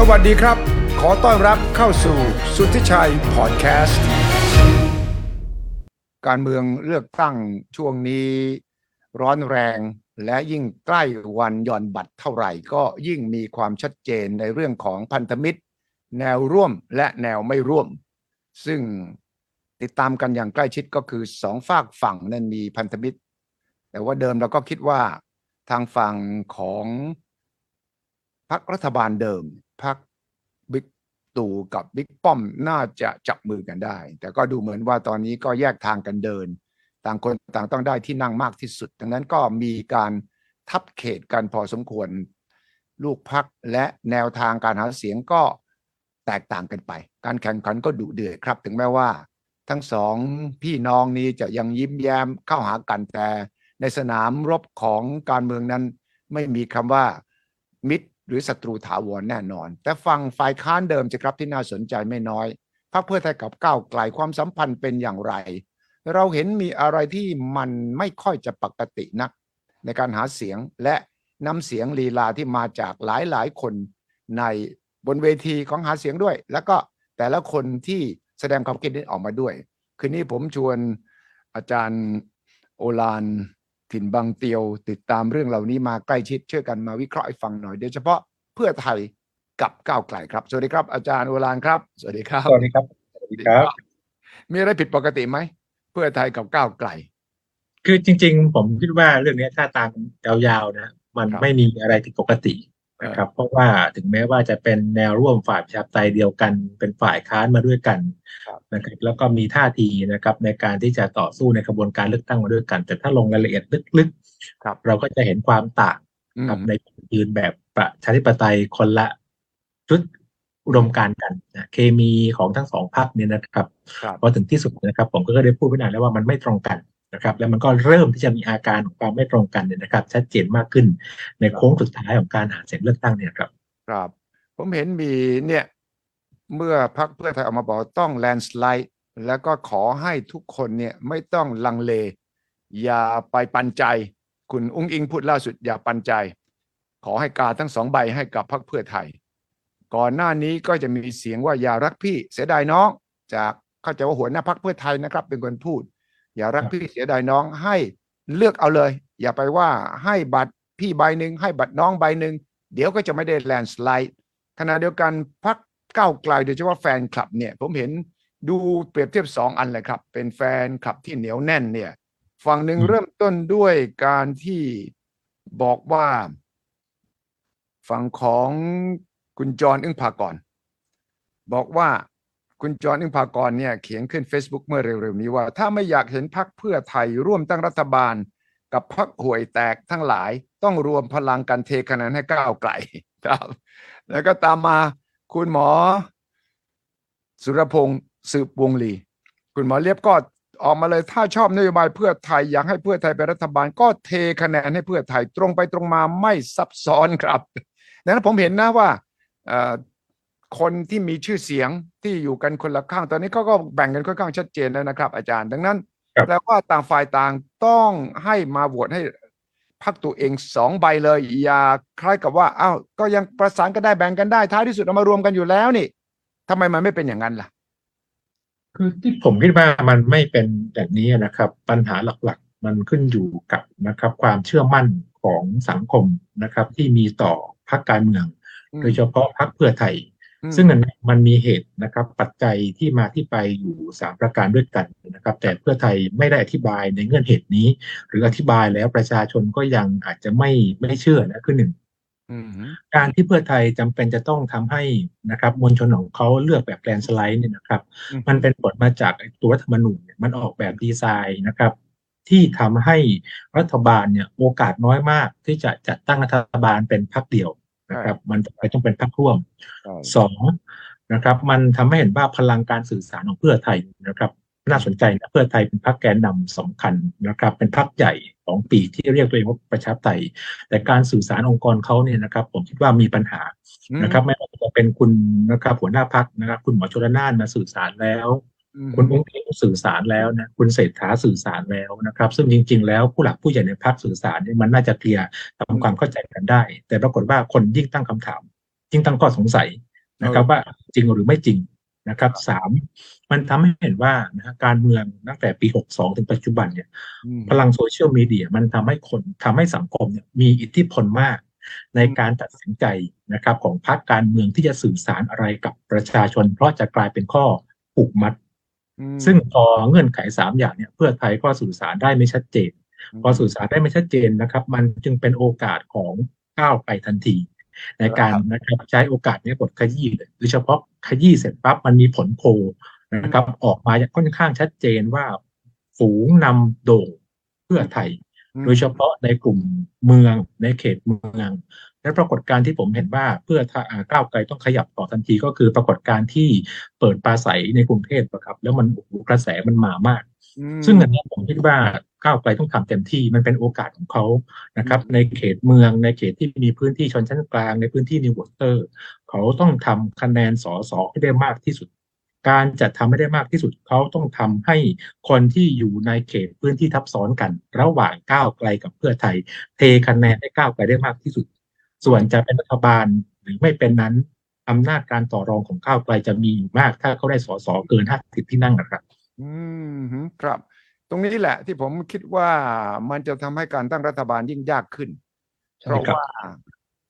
สวัสดีครับ ขอต้อนรับเข้าสู่สุทธิชัยพอดแคสต์ การเมืองเลือกตั้งช่วงนี้ร้อนแรงและยิ่งใกล้วันหย่อนบัตรเท่าไหร่ก็ยิ่งมีความชัดเจนในเรื่องของพันธมิตร แนวร่วมและแนวไม่ร่วม ซึ่งติดตามกันอย่างใกล้ชิดก็คือสองฝากฝั่งนั้นมีพันธมิตร แต่ว่าเดิมเราก็คิดว่าทางฝั่งของพรรครัฐบาลเดิม พรรคบิ๊กตู่กับบิ๊กป้อมน่าจะจับมือกันได้ แต่ก็ดูเหมือนว่าตอนนี้ก็แยกทางกันเดิน ต่างคนต่างต้องได้ที่นั่งมากที่สุด ดังนั้นก็มีการทับเขตกันพอสมควร ลูกพักและแนวทางการหาเสียงก็แตกต่างกันไป การแข่งขันก็ดุเดือดครับ ถึงแม้ว่า ทั้งสองพี่น้องนี้จะยังยิ้มแย้มเข้าหากันแต่ในสนามรบของการเมืองนั้น ไม่มีคำว่ามิตร หรือศัตรูถาวรแน่นอน แต่ฟังฝ่ายค้านเดิมจะครับที่น่าสนใจไม่น้อยพรรคเพื่อไทยกับก้าวไกลความสัมพันธ์เป็นอย่างไร เราเห็นมีอะไรที่มันไม่ค่อยจะปกตินัก ในการหาเสียงและนำเสียงลีลาที่มาจากหลายหลายคนในบนเวทีของหาเสียงด้วย แล้วก็แต่ละคนที่แสดงความคิดเห็นออกมาด้วย คืนนี้ผมชวนอาจารย์โอลาน ถิ่นบางเตียวติดตามเรื่องเหล่านี้มาใกล้ชิดเชื่อกันมาวิเคราะห์ให้ฟังหน่อยโดยเฉพาะเพื่อไทยกับก้าวไกลครับ สวัสดีครับ อาจารย์โอลานครับ สวัสดีครับ สวัสดีครับ สวัสดีครับ มีอะไรผิดปกติไหม เพื่อไทยกับก้าวไกล คือจริง ๆ ผมคิดว่าเรื่องนี้ถ้าตามยาวๆนะ มันครับไม่มีอะไรผิดปกติ นะครับเพราะว่าถึงแม้ว่าจะเป็นแนวร่วมฝ่ายประชาธิปไตยเดียวกัน เป็นฝ่ายค้านมาด้วยกันครับนะครับแล้วก็มีท่าทีนะครับในการที่จะต่อสู้ในกระบวนการเลือกตั้งมาด้วยกัน แต่ถ้าลงรายละเอียดลึกครับๆเราก็จะเห็นความต่างอืมครับในจุดยืนแบบประชาธิปไตยคนละชุดอุดมการณ์กันนะเคมีของทั้งสองพรรคเนี่ยนะครับครับพอถึงที่สุดนะครับ ผมก็ได้พูดไปนานแล้วว่ามันไม่ตรงกัน นะครับแล้วมันก็เริ่มที่จะมีอาการของความไม่ตรงกันเนี่ยนะครับ ชัดเจนมากขึ้นในโค้งสุดท้ายของการหาเสียงเลือกตั้งเนี่ยครับครับ ผมเห็นมีเนี่ยเมื่อพรรคเพื่อไทยออกมาบอกต้องแลนสไลด์แล้วก็ขอให้ทุกคนเนี่ยไม่ต้องลังเล อย่าไปปันใจ คุณอุ้งอิงพูดล่าสุดอย่าปันใจ ขอให้กาทั้งสองใบให้กับพรรคเพื่อไทย ก่อนหน้านี้ก็จะมีเสียงว่าอย่ารักพี่เสียดายน้อง จากเข้าใจว่าหัวหน้าพรรคเพื่อไทยนะครับ เป็นคนพูด อย่ารักพี่เสียดายน้องให้เลือกเอาเลย อย่าไปว่าให้บัตรพี่ใบหนึ่งให้บัตรน้องใบหนึ่งเดี๋ยวก็จะไม่ได้แลนสไลด์ขณะเดียวกันพรรคก้าวไกลโดยเฉพาะแฟนคลับเนี่ย ผมเห็นดูเปรียบเทียบสองอันเลยครับ เป็นแฟนคลับที่เหนียวแน่นเนี่ยฝั่งหนึ่งอืมเริ่มต้นด้วยการที่บอกว่าฝั่งของคุณจรอึ้งภากรบอกว่า คุณจรอึ้งภากรเนี่ยเขียนขึ้น Facebook เมื่อเร็วๆนี้ว่า ถ้าไม่อยากเห็นพักเพื่อไทยร่วมตั้งรัฐบาล กับพักห่วยแตกทั้งหลาย ต้องรวมพลังกันเทคะแนนให้ก้าวไกลครับ แล้วก็ตามมาคุณหมอ สุรพงศ์สืบวงลี คุณหมอเลียบก็ออกมาเลยถ้าชอบนโยบายเพื่อไทยอยากให้เพื่อไทยเป็นรัฐบาล ก็เทคะแนนให้เพื่อไทยตรงไปตรงมาไม่ซับซ้อนครับดังนั้นผมเห็นนะว่า คนที่มีชื่อเสียงที่อยู่กันคนละข้าง ตอนนี้เขาก็แบ่งกันค่อนข้างชัดเจนแล้วนะครับ อาจารย์ ดังนั้นครับแปลว่าต่างฝ่ายต่างต้องให้มาโหวตให้พักตัวเองสองใบเลย อย่าคล้ายกับว่าอ้าวก็ยังประสานกันได้แบ่งกันได้ท้ายที่สุดเอามารวมกันอยู่แล้วนี่ทำไมมันไม่เป็นอย่างนั้นล่ะ คือที่ผมคิดว่ามันไม่เป็นแบบนี้นะครับ ปัญหาหลักๆ มันขึ้นอยู่กับนะครับ ความเชื่อมั่นของสังคมนะครับ ที่มีต่อพรรคการเมืองอืมโดยเฉพาะพรรคเพื่อไทยอืม ซึ่งมันมันมีเหตุนะครับ ปัจจัยที่มาที่ไปอยู่สามประการด้วยกันนะครับ แต่เพื่อไทยไม่ได้อธิบายในเงื่อนเหตุนี้ หรืออธิบายแล้วประชาชนก็ยังอาจจะไม่ไม่เชื่อนะคือหนึ่งอืมการที่เพื่อไทยจำเป็นจะต้องทำให้นะครับ มวลชนของเขาเลือกแบบแกลนสไลด์เนี่ยนะครับอืมมันเป็นผลมาจากไอ้ตัวรัฐธรรมนูญเนี่ยมันออกแบบดีไซน์นะครับ ที่ทำให้รัฐบาลเนี่ยโอกาสน้อยมากที่จะจัดตั้งรัฐบาลเป็นพรรคเดียว นะครับ มันไปต้องเป็นพรรคร่วมใช่สองนะครับ มันทำให้เห็นว่าพลังการสื่อสารของเพื่อไทยนะครับน่าสนใจนะเพื่อไทยเป็นพรรคแกนนำสำคัญนะครับ เป็นพรรคใหญ่ของปีกที่เรียกตัวเองว่าประชาธิปไตย แต่การสื่อสารองค์กรเขาเนี่ยนะครับ ผมคิดว่ามีปัญหานะครับไม่ว่าจะเป็นคุณนะครับหัวหน้าพักนะครับ คุณหมอชลนานมาสื่อสารแล้วอืม คุณอุ้งอิงสื่อสารแล้วนะคุณเศรษฐาสื่อสารแล้วนะครับ ซึ่งจริง ๆ แล้วผู้หลักผู้ใหญ่ในพักสื่อสารเนี่ยมันน่าจะเคลียร์ทำความเข้าใจกันได้ แต่ปรากฏว่าคนยิ่งตั้งคำถาม ยิ่งตั้งข้อสงสัยนะครับ ว่าจริงหรือไม่จริงนะครับสามมันทำให้เห็นว่านะฮะการเมืองตั้งแต่ปี 62 ถึงปัจจุบันเนี่ยอืมพลังโซเชียลมีเดียมันทำให้คนทำให้สังคมเนี่ยมีอิทธิพลมาก ในการตัดสินใจนะครับ ของพรรคการเมืองที่จะสื่อสารอะไรกับประชาชน เพราะจะกลายเป็นข้อผูกมัดอืม ซึ่งพอเงื่อนไขสามอย่างเนี่ยเพื่อไทยก็สื่อสารได้ไม่ชัดเจน พอสื่อสารได้ไม่ชัดเจนนะครับ มันจึงเป็นโอกาสของก้าวไกลทันที ในการนะครับใช้โอกาสนี้กดขยี้เลยโดยเฉพาะขยี้เสร็จปั๊บมันมีผลโพลนะครับ ออกมาอย่างค่อนข้างชัดเจนว่าฝูงนำโด่งเพื่อไทยอืมโดยเฉพาะในกลุ่มเมืองในเขตเมือง และปรากฏการณ์ที่ผมเห็นว่าเพื่อถ้าอ่าก้าวไกลต้องขยับต่อทันทีก็คือปรากฏการณ์ที่เปิดปราศัยในกรุงเทพอะครับ แล้วมันโอ้โหกระแสมันมามากอืมซึ่งอันเนี้ยผมคิดว่าก้าวไกลต้องทำเต็มที่มันเป็นโอกาสของเขานะครับอืมในเขตเมืองในเขตที่มีพื้นที่ชนชั้นกลางในพื้นที่นิววอเตอร์เขาต้องทำคะแนนสอสอให้ได้มากที่สุด การจะทำให้ได้มากที่สุดเขาต้องทำให้คนที่อยู่ในเขตพื้นที่ทับซ้อนกัน ระหว่างก้าวไกลกับเพื่อไทย เทคะแนนให้ก้าวไกลได้มากที่สุด ส่วนจะเป็นรัฐบาลหรือไม่เป็นนั้นอำนาจการต่อรองของก้าวไกลจะมีอยู่มาก ถ้าเขาได้สอสอเกินห้าสิบที่นั่งนะครับ อืมฮึครับ ตรงนี้แหละที่ผมคิดว่ามันจะทำให้การตั้งรัฐบาลยิ่งยากขึ้นใช่เพราะครับว่า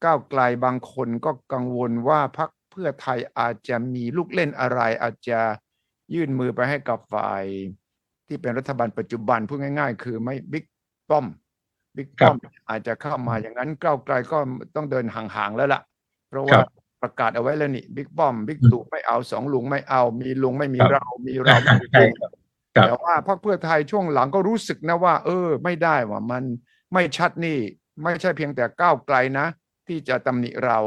ก้าวไกลบางคนก็กังวลว่าพรรคเพื่อไทยอาจจะมีลูกเล่นอะไร อาจจะยื่นมือไปให้กับฝ่าย ที่เป็นรัฐบาลปัจจุบันพูดง่าย ๆ คือไม่บิ๊กป้อม บิ๊กครัป้บอมอาจจะเข้ามาอย่างนั้นก้าวไกลก็ต้องเดินห่างๆแล้วล่ะ เพราะครัว่าบประกาศเอาไว้แล้วนี่บิ๊กป้อมบิ๊กอืมตู่ไม่เอาสองลุงไม่เอา มีลุงไม่มีครับเรามีเราไม่มีใช่ลุงครับครับแต่ว่าพรรคเพื่อไทยช่วงหลังก็รู้สึกนะว่า เออ ไม่ได้ว่ามันไม่ชัดนี่ ไม่ใช่เพียงแต่ก้าวไกลนะ ที่จะตำหนิเรา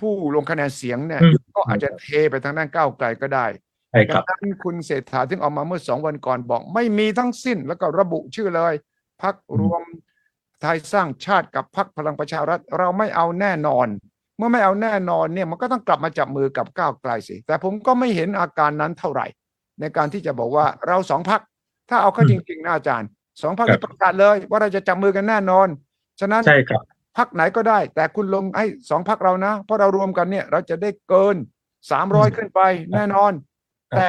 ผู้ลงคะแนนเสียงเนี่ยอืมก็อาจจะเทไปทางด้านก้าวไกลก็ได้ใช่คดัรับงนั้นคุณเศรษฐาถึงออกมาเมื่อสองวันก่อนบอก ไม่มีทั้งสิ้นแล้วก็ระบุชื่อเลยพักอืมรวม ไทยสร้างชาติกับพักพลังประชารัฐ เราไม่เอาแน่นอน เมื่อไม่เอาแน่นอนเนี่ยมันก็ต้องกลับมาจับมือกับก้าวไกลสิ แต่ผมก็ไม่เห็นอาการนั้นเท่าไหร่ ในการที่จะบอกว่าเราสองพักถ้าเอาเข้าอืจมริงๆนะอาจารย์สองพักครับที่ประกาศเลย ว่าเราจะจับมือกันแน่นอน ฉะนั้นใช่ครับพักไหนก็ได้ แต่คุณลงให้สองพักเรานะ เพราะเรารวมกันเนี่ย เราจะได้เกินสามร้อยอืมขึ้นไปแน่นอนครับแต่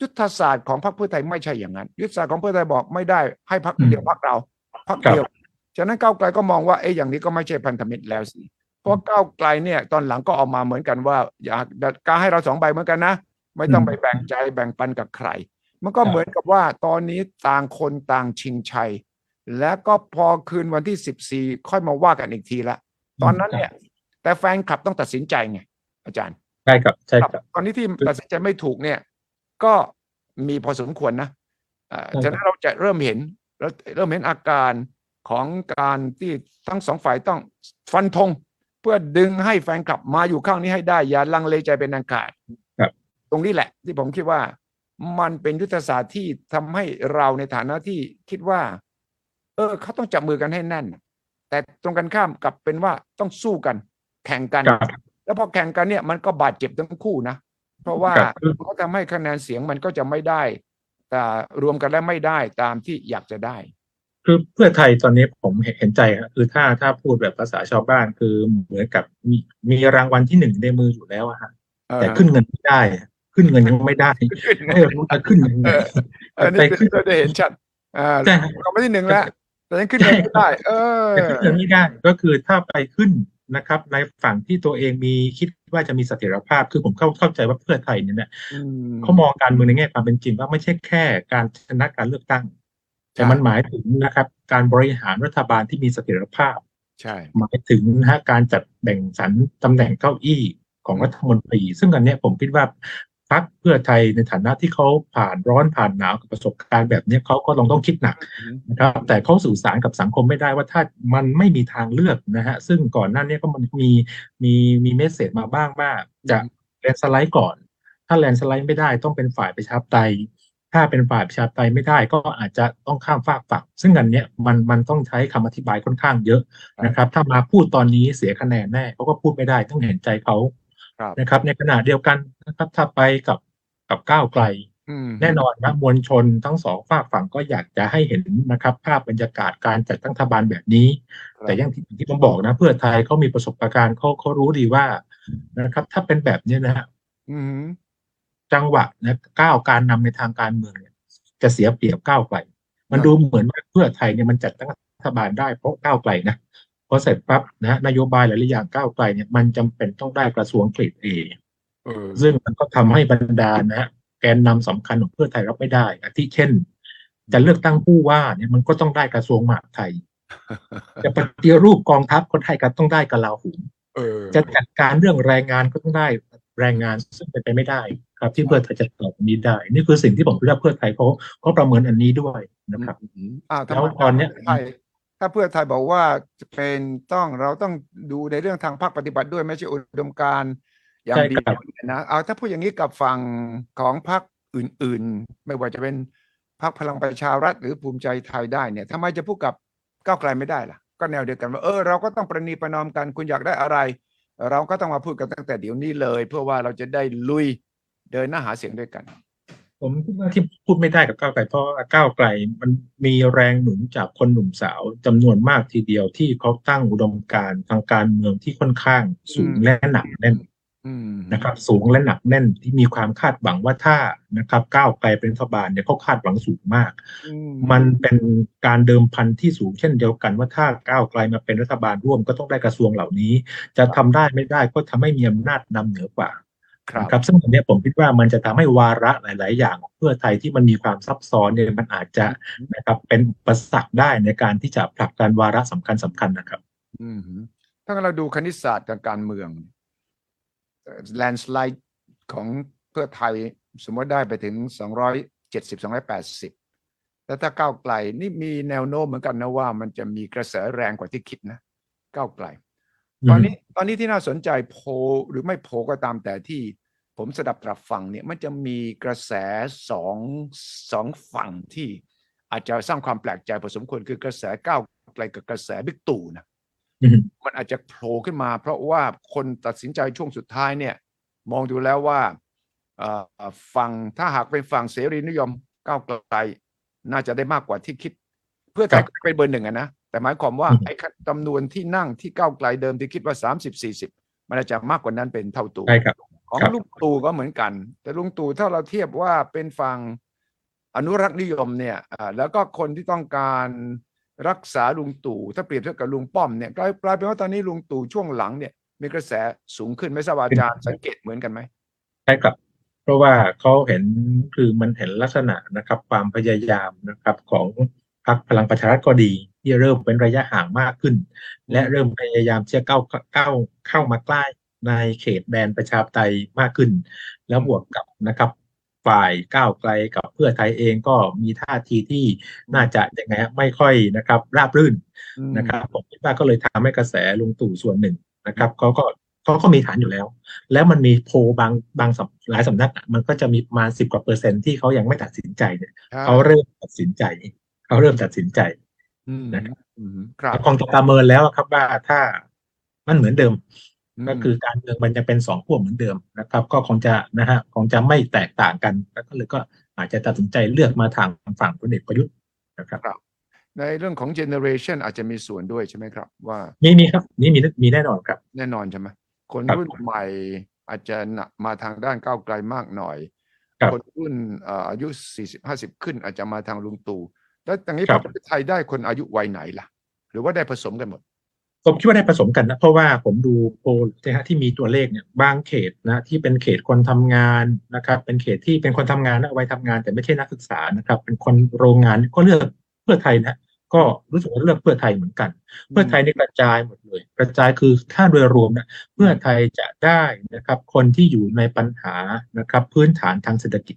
ยุทธศาสตร์ของพรรคเพื่อไทยไม่ใช่อย่างนั้น ยุทธศาสตร์ของเพื่อไทยบอกไม่ได้ให้พักอืมเดียวพักเราพักครับเดียว ฉะนั้นก้าวไกลก็มองว่าเอ้ยอย่างนี้ก็ไม่ใช่พันธมิตรแล้วสิเพราะก้าวไกลเนี่ยตอนหลังก็ออกมาเหมือนกันว่า อยากการให้เราสองใบเหมือนกันนะ ไม่ต้องอืมไปแบ่งใจแบ่งปันกับใคร มันก็ครับเหมือนกับว่าตอนนี้ต่างคนต่างชิงชัย และก็พอคืนวันที่สิบสี่ค่อยมาว่ากันอีกทีละ ตอนนั้นเนี่ย แต่แฟนคลับต้องตัดสินใจไง อาจารย์ใช่ครับใช่ครับ ตอนนี้ที่ตัดสินใจไม่ถูกเนี่ย ก็มีพอสมควรนะอ่าใช่ครับฉะนั้นเราจะเริ่มเห็นแล้วเริ่มเห็นอาการ ของการที่ทั้งสองฝ่ายต้องฟันธงเพื่อดึงให้แฟนคลับมาอยู่ข้างนี้ให้ได้ อย่าลังเลใจเป็นอันขาดครับตรงนี้แหละ ที่ผมคิดว่ามันเป็นยุทธศาสตร์ที่ทำให้เราในฐานะที่คิดว่า เออ เขาต้องจับมือกันให้แน่น แต่ตรงกันข้ามกลับเป็นว่าต้องสู้กัน แข่งกันครับแล้วพอแข่งกันเนี่ยมันก็บาดเจ็บทั้งคู่นะ เพราะว่าครับคือเขาทำให้คะแนนเสียงมันก็จะไม่ได้แต่รวมกันแล้วไม่ได้ตามที่อยากจะได้ คือเพื่อไทยตอนนี้ผมเห็นใจครับคือถ้าถ้าพูดแบบภาษาชาวบ้านคือเหมือนกับมีมีรางวัลที่หนึ่งในมืออยู่แล้วอะฮะเออแต่ขึ้นเงินไม่ได้อะขึ้นเงินยังไม่ได้ขึ้นไงไม่รู้จะขึ้นยังไงเอออันนี้ไปขึ้นเราได้เห็นชัดอ่าใช่ครับเราไม่ที่หนึ่งแล้วแต่ยังขึ้นเงินไม่ได้ เออแต่ขึ้นเงินไม่ได้ก็คือถ้าไปขึ้นนะครับ ในฝั่งที่ตัวเองมีคิดว่าจะมีเสถียรภาพคือผมเข้าเข้าใจว่าเพื่อไทยเนี่ยนะอืมเขามองการเมืองในแง่ความเป็นจริงว่าไม่ใช่แค่การชนะการเลือกตั้ง แต่มันหมายถึงนะครับ การบริหารรัฐบาลที่มีเสถียรภาพ ใช่ หมายถึงนะฮะการจัดแบ่งสรรตำแหน่งเก้าอี้ของรัฐมนตรี ซึ่งอันเนี้ยผมคิดว่าพรรคเพื่อไทยในฐานะที่เขาผ่านร้อนผ่านหนาวกับประสบการณ์แบบเนี้ยเขาก็ต้องต้องคิดหนักนะครับแต่เขาสื่อสารกับสังคมไม่ได้ว่าถ้ามันไม่มีทางเลือกนะฮะซึ่งก่อนหน้านี้ก็มันมีมีมีเมสเซจมาบ้างว่าจะแลนด์สไลด์ก่อน ถ้าแลนด์สไลด์ไม่ได้ต้องเป็นฝ่ายประชาธิปไตย ถ้าเป็นฝ่ายประชาธิปไตยไม่ได้ก็อาจจะต้องข้ามฝากฝั่งซึ่งอันเนี้ยมันมันต้องใช้คำอธิบายค่อนข้างเยอะนะครับ ถ้ามาพูดตอนนี้เสียคะแนนแน่เขาก็พูดไม่ได้ต้องเห็นใจเขาครับนะครับ ในขณะเดียวกันนะครับ ถ้าไปกับกับก้าวไกลอืมแน่นอนนะมวลชนทั้งสองฝากฝั่งก็อยากจะให้เห็นนะครับ ภาพบรรยากาศการจัดตั้งรัฐบาลแบบนี้ครับแต่อย่างที่ที่ผมบอกนะ เพื่อไทยเขามีประสบการณ์เขาเขารู้ดีว่านะครับ ถ้าเป็นแบบนี้นะฮะอืม จังหวะนะก้าวการนำในทางการเมืองเนี่ยจะเสียเปรียบก้าวไกลมันครับดูเหมือนว่าเพื่อไทยเนี่ยมันจัดตั้งรัฐบาลได้เพราะก้าวไกลนะพอเสร็จปั๊บนะนโยบายหลายๆอย่างก้าวไกลเนี่ยมันจำเป็นต้องได้กระทรวงเกรดเอเออซึ่งมันก็ทำให้บรรดานะฮะแกนนำสำคัญของเพื่อไทยรับไม่ได้อาทิเช่น จะเลือกตั้งผู้ว่าเนี่ยมันก็ต้องได้กระทรวงมหาดไทย จะปฏิรูปกองทัพก็ได้ก็ต้องได้กลาโหมเออจะจัดการเรื่องแรงงานก็ต้องได้แรงงานซึ่งเป็นไปไม่ได้ ครับที่เพื่อไทยจะตอบอันนี้ได้ นี่คือสิ่งที่ผมคิดว่าเพื่อไทยเขาเขาประเมินอันนี้ด้วยนะครับอืมอ่าแล้วทำไมตอนเนี้ยถ้าเพื่อไทยถ้าเพื่อไทยบอกว่าจะเป็นต้องเราต้องดูในเรื่องทางภาคปฏิบัติด้วยไม่ใช่อุดมการณ์อย่างใช่เดีครัยวบเนี่ยนะเอาถ้าพูดอย่างนี้กับฝั่งของพรรคอื่น ๆ ไม่ว่าจะเป็นพรรคพลังประชารัฐหรือภูมิใจไทยได้เนี่ยทำไมจะพูดกับก้าวไกลไม่ได้ล่ะ ก็แนวเดียวกันว่าเออเราก็ต้องประนีประนอมกันคุณอยากได้อะไร เราก็ต้องมาพูดกันตั้งแต่เดี๋ยวนี้เลย เพื่อว่าเราจะได้ลุย เดินหน้าหาเสียงด้วยกัน ผมคิดว่าที่พูดไม่ได้กับก้าวไกลเพราะว่าก้าวไกลมันมีแรงหนุนจากคนหนุ่มสาวจำนวนมากทีเดียวที่เขาตั้งอุดมการณ์ทางการเมืองที่ค่อนข้างสูงอืมและหนักแน่นอืมนะครับสูงและหนักแน่นที่มีความคาดหวังว่าถ้านะครับก้าวไกลเป็นรัฐบาลเนี่ยเขาคาดหวังสูงมากอืมมันเป็นการเดิมพันที่สูงเช่นเดียวกันว่าถ้าก้าวไกลมาเป็นรัฐบาลร่วมก็ต้องได้กระทรวงเหล่านี้ จะทำได้ไม่ได้ก็ทำให้มีอำนาจนำเหนือกว่า ครับนะครับซึ่งตรงเนี้ยผมคิดว่ามันจะทำให้วาระหลาย ๆ อย่างของเพื่อไทยที่มันมีความซับซ้อนเนี่ยมันอาจจะนะครับเป็นอุปสรรคได้ในการที่จะผลักดันวาระสำคัญสำคัญนะครับ อืมถ้าเราดูคณิตศาสตร์ทางการเมืองแลนสไลด์ของเพื่อไทยสมมติได้ไปถึง 270 280 แล้วถ้าก้าวไกลนี่มีแนวโน้มเหมือนกันนะว่ามันจะมีกระแสแรงกว่าที่คิดนะก้าวไกล ตอนนี้ตอนนี้ที่น่าสนใจโพลหรือไม่โพลก็ตามแต่ที่ผมสดับตรับฟังเนี่ยมันจะมีกระแสสองสองฝั่งที่อาจจะสร้างความแปลกใจพอสมควรคือกระแสก้าวไกลกับกระแสบิ๊กตู่นะอืมมันอาจจะโผล่ขึ้นมา เพราะว่าคนตัดสินใจช่วงสุดท้ายเนี่ย มองดูแล้วว่าเอ่อฝั่งถ้าหากเป็นฝั่งเสรีนิยมก้าวไกลน่าจะได้มากกว่าที่คิด เพื่อไทยครับก็เป็นเบอร์หนึ่งอะนะ แต่หมายความว่าอืมไอ้จำนวนที่นั่งที่ก้าวไกลเดิมที่คิดว่าสามสิบสี่สิบมันอาจจะมากกว่านั้นเป็นเท่าตัวใช่ครับของครับลุงตู่ก็เหมือนกัน แต่ลุงตู่ถ้าเราเทียบว่าเป็นฝั่งอนุรักษ์นิยมเนี่ยอ่าแล้วก็คนที่ต้องการรักษาลุงตู่ถ้าเปรียบเทียบกับลุงป้อมเนี่ยกลายกลายเป็นว่าตอนนี้ลุงตู่ช่วงหลังเนี่ยมีกระแสสูงขึ้นไม่ทราบว่าอาจารย์สังเกตเหมือนกันไหมใช่ครับ เพราะว่าเขาเห็นคือมันเห็นลักษณะนะครับ ความพยายามนะครับของพรรคพลังประชารัฐก็ดี ที่เริ่มเป็นระยะห่างมากขึ้น และเริ่มพยายามที่จะก้าวก้าวเข้ามาใกล้ในเขตแดนประชาธิปไตยมากขึ้น แล้วบวกกับนะครับฝ่ายก้าวไกลกับเพื่อไทยเองก็มีท่าทีที่น่าจะยังไงฮะไม่ค่อยนะครับ ราบรื่นอืมนะครับผมคิดว่าก็เลยทำให้กระแสลุงตู่ส่วนหนึ่งนะครับเขาก็เขาก็มีฐานอยู่แล้ว แล้วมันมีโพลบางบางสำหลายสำนักอะมันก็จะมีประมาณสิบกว่าเปอร์เซ็นต์ที่เขายังไม่ตัดสินใจเนี่ยครับเขาเริ่มตัดสินใจเขาเริ่มตัดสินใจอืม นะครับอืมครับคงจะประเมินแล้วครับว่าถ้ามันเหมือนเดิมมก็คือการเมืองมันจะเป็นสองขั้วเหมือนเดิมนะครับ ก็คงจะนะฮะคงจะไม่แตกต่างกันแล้วก็เลยก็อาจจะตัดสินใจเลือกมาทางฝั่งพลเอกประยุทธ์นะครับในเรื่องของเจเนอเรชันอาจจะมีส่วนด้วยใช่ไหมครับ ว่ามีมีครับนี่มีมีแน่นอนครับ แน่นอนใช่ไหมคนครับรุ่นใหม่อาจจะหนักมาทางด้านก้าวไกลมากหน่อยครับคนรุ่นเอ่ออายุสี่สิบห้าสิบขึ้นอาจจะมาทางลุงตู่ แล้วอย่างนี้คพรัรบรคเพื่อไทยได้คนอายุวัยไหนล่ะ หรือว่าได้ผสมกันหมด ผมคิดว่าได้ผสมกันนะ เพราะว่าผมดูโพลนะฮะที่มีตัวเลขเนี่ยบางเขตนะที่เป็นเขตคนทำงานนะครับ เป็นเขตที่เป็นคนทำงานนะวัยทำงาน แต่ไม่ใช่นักศึกษานะครับ เป็นคนโรงงานก็เลือกเพื่อไทยนะก็รู้สึกว่าเลือกเพื่อไทยเหมือนกัน เพื่อไทยนี่กระจายหมดเลย กระจายคือถ้าโดยรวมนะเพื่อไทยจะได้นะครับ คนที่อยู่ในปัญหานะครับ พื้นฐานทางเศรษฐกิจ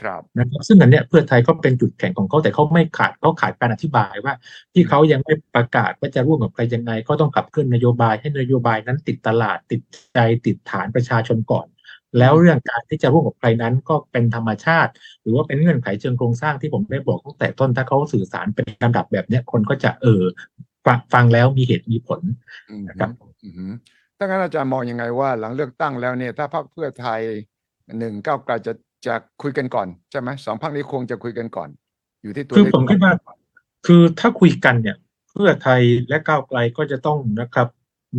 ครับนะครับซึ่งอันเนี้ยเพื่อไทยก็เป็นจุดแข็งของเขาแต่เขาไม่ขาดเขาขาดการอธิบายว่า ที่เขายังไม่ประกาศว่าจะร่วมกับใครยังไง ก็ต้องขับเคลื่อนนโยบายให้นโยบายนั้นติดตลาดติดใจติดฐานประชาชนก่อน แล้วเรื่องการที่จะร่วมกับใครนั้นก็เป็นธรรมชาติ หรือว่าเป็นเงื่อนไขเชิงโครงสร้างที่ผมได้บอกตั้งแต่ต้นถ้าเขาสื่อสารเป็นลำดับแบบเนี้ยคนก็จะเออฟังฟังแล้วมีเหตุมีผลอืมนะครับอืมถ้างั้นอาจารย์มองยังไงว่า หลังเลือกตั้งแล้วเนี่ยถ้าพรรคเพื่อไทยหนึ่งก้าวไกลจะจะคุยกันก่อนใช่ไหมสองพรรคนี้คงจะคุยกันก่อน อยู่ที่ตัวคือเลขผมคิดว่าคือถ้าคุยกันเนี่ย เพื่อไทยและก้าวไกลก็จะต้องนะครับ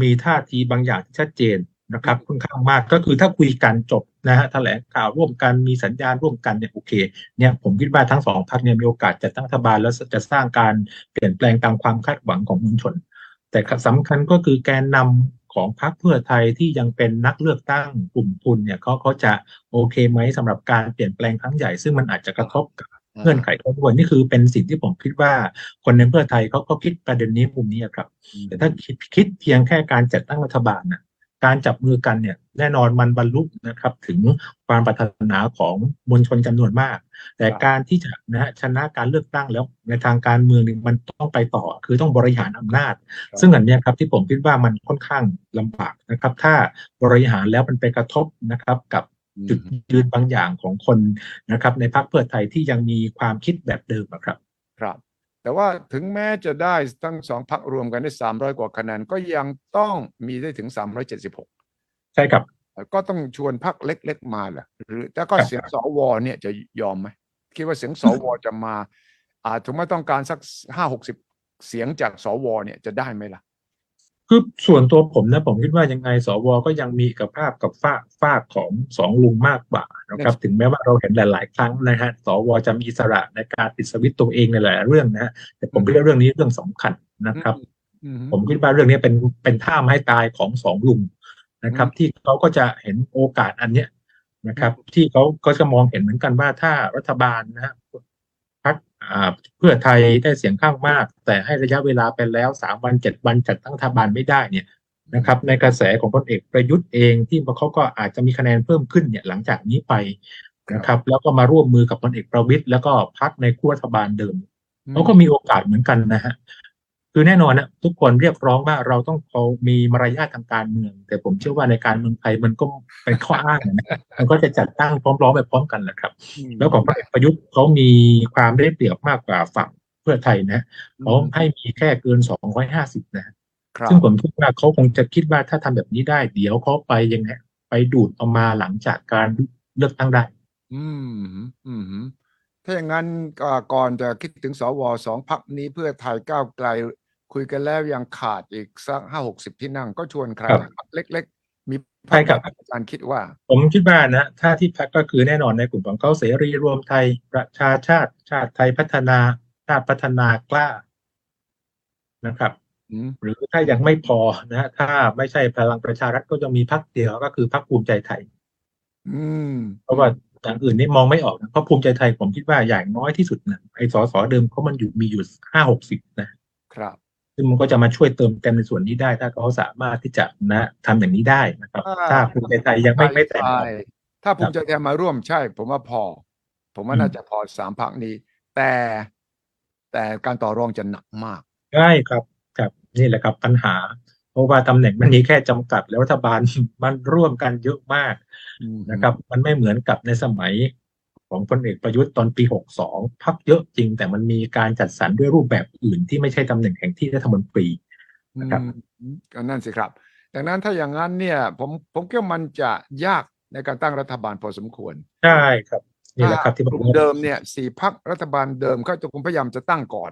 มีท่าทีบางอย่างที่ชัดเจนนะครับค่อนข้างมากก็คือถ้าคุยกันจบนะฮะแถลงข่าวร่วมกันมีสัญญาณร่วมกันเนี่ยโอเคเนี่ยผมคิดว่าทั้งสองพรรคเนี่ยมีโอกาสจัดตั้งรัฐบาลแล้วจะสร้างการเปลี่ยนแปลงตามความคาดหวังของมวลชน แต่สำคัญก็คือแกนนำ ของพรรคเพื่อไทยที่ยังเป็นนักเลือกตั้งกลุ่มทุนเนี่ยเขาเขาจะโอเคไหมสำหรับการเปลี่ยนแปลงครั้งใหญ่ ซึ่งมันอาจจะกระทบกับเงื่อนไขเขาด้วยนี่คือเป็นสิ่งที่ผมคิดว่าคนในเพื่อไทยเขาก็คิดประเด็นนี้มุมนี้ครับ แต่ถ้าคิดคิดเพียงแค่การจัดตั้งรัฐบาลนะ การจับมือกันเนี่ยแน่นอนมันบรรลุนะครับถึงความปรารถนาของมวลชนจำนวนมาก แต่การที่จะนะฮะชนะการเลือกตั้งแล้วในทางการเมืองนี่มันต้องไปต่อ คือต้องบริหารอำนาจ ซึ่งอันเนี้ยครับที่ผมคิดว่ามันค่อนข้างลำบากนะครับ ถ้าบริหารแล้วมันไปกระทบนะครับกับจุดยืนบางอย่างของคนนะครับ ในพรรคเพื่อไทยที่ยังมีความคิดแบบเดิมอะครับ ครับ แต่ว่าถึงแม้จะได้ทั้งสองพักรวมกันได้สามร้อยกว่าคะแนนก็ยังต้องมีได้ถึงสามร้อยเจ็ดสิบหกใช่ครับ ก็ต้องชวนพักเล็ก ๆ มาแหละหรือแต่ก็ครับเสียงสวเนี่ยจะยอมไหมคิดว่าเสียงสวจะมาอาจถึงไม่ต้องการสักห้าหกสิบเสียงจากสวเนี่ยจะได้ไหมล่ะ คือส่วนตัวผมนะผมคิดว่ายังไงสวก็ยังมีเอกภาพกับฝากฝากของสองลุงมากกว่านะครับ ถึงแม้ว่าเราเห็นหลาย ๆ ครั้งนะฮะสวจะมีอิสระในการปิดสวิตช์ตัวเองในหลายๆเรื่องนะฮะแต่ผมคิดว่าเรื่องนี้เรื่องสำคัญนะครับอืมผมคิดว่าเรื่องนี้เป็นเป็นท่าไม้ตายของสองลุงนะครับ ที่เขาก็จะเห็นโอกาสอันเนี้ยนะครับ ที่เขาก็จะมองเห็นเหมือนกันว่าถ้ารัฐบาลนะฮะพักอ่า เพื่อไทยได้เสียงข้างมาก แต่ให้ระยะเวลาไปแล้วสามวันเจ็ดวันจัดตั้งรัฐบาลไม่ได้เนี่ยนะครับ ในกระแสของพลเอกประยุทธ์เองที่เขาก็อาจจะมีคะแนนเพิ่มขึ้นเนี่ยหลังจากนี้ไปนะครับแล้วก็มาร่วมมือกับพลเอกประวิตยแล้วก็พักในคู่รัฐบาลเดิมเขาก็มีโอกาสเหมือนกันนะฮะ คือแน่นอนนะทุกคนเรียกร้องว่าเราต้องเขามีมารยาททางการเมือง แต่ผมเชื่อว่าในการเมืองไทยมันก็เป็นข้ออ้างนะมันก็จะจัดตั้งพร้อมๆไปพร้อมกันแหละครับอืมแล้วของพลเอกประยุทธ์เขามีความได้เปรียบมากกว่าฝั่งเพื่อไทยนะเขาให้มีแค่เกินสองร้อยห้าสิบนะครับซึ่งผมคิดว่าเขาคงจะคิดว่าถ้าทำแบบนี้ได้ เดี๋ยวเขาไปยังไงไปดูดเอามาหลังจากการเลือกตั้งได้ อืม อืมถ้าอย่างนั้นก็ก่อนจะคิดถึงสวสองพักนี้เพื่อไทยก้าวไกล คุยกันแล้วยังขาดอีกสักห้าหกสิบที่นั่งก็ชวนใครครับพรรคเล็ก ๆ มีใช่ครับพคอาจารย์คิดว่า ผมคิดว่านะ ถ้าที่พักก็คือแน่นอนในกลุ่มของเขาเสรีรวมไทย ประชาชาติ ชาติไทยพัฒนา ชาติพัฒนากล้านะครับอืมหรือถ้ายังไม่พอนะฮะถ้าไม่ใช่พลังประชารัฐก็จะมีพักเดียวก็คือพักภูมิใจไทย อืม เพราะว่าอย่างอื่นนี่มองไม่ออกนะเพราะภูมิใจไทยผมคิดว่าอย่างน้อยที่สุดนะไอ้สสเดิมเขามันอยู่มีอยู่ห้าหกสิบนะครับ ซึ่งมันก็จะมาช่วยเติมเต็มในส่วนนี้ได้ ถ้าเขาสามารถที่จะนะทำอย่างนี้ได้นะครับ ถ้าภูมิใจไทยยังไม่ไม่แต่งใช่ถ้าภูครัมิบใจไทยมาร่วมใช่ ผมว่าพอ ผมว่าอืมน่าจะพอสามพักนี้ แต่แต่การต่อรองจะหนักมากใช่ครับครับนี่แหละครับปัญหา เพราะว่าตำแหน่งมันมีแค่จำกัดแล้วรัฐบาลมันร่วมกันเยอะมากอืมนะครับ มันไม่เหมือนกับในสมัย ของพลเอกประยุทธ์ตอนปี 62 พักเยอะจริง แต่มันมีการจัดสรรด้วยรูปแบบอื่นที่ไม่ใช่ตำแหน่งแห่งที่รัฐมนตรีนะครับอืมก็นั่นสิครับ ดังนั้นถ้าอย่างนั้นเนี่ย ผมผมคิดว่ามันจะยากในการตั้งรัฐบาลพอสมควร ใช่ครับนี่แหละครับที่ผกมลุ่มเดิมเนี่ยสี่พักรัฐบาลเดิมเขาจะคงพยายามจะตั้งก่อน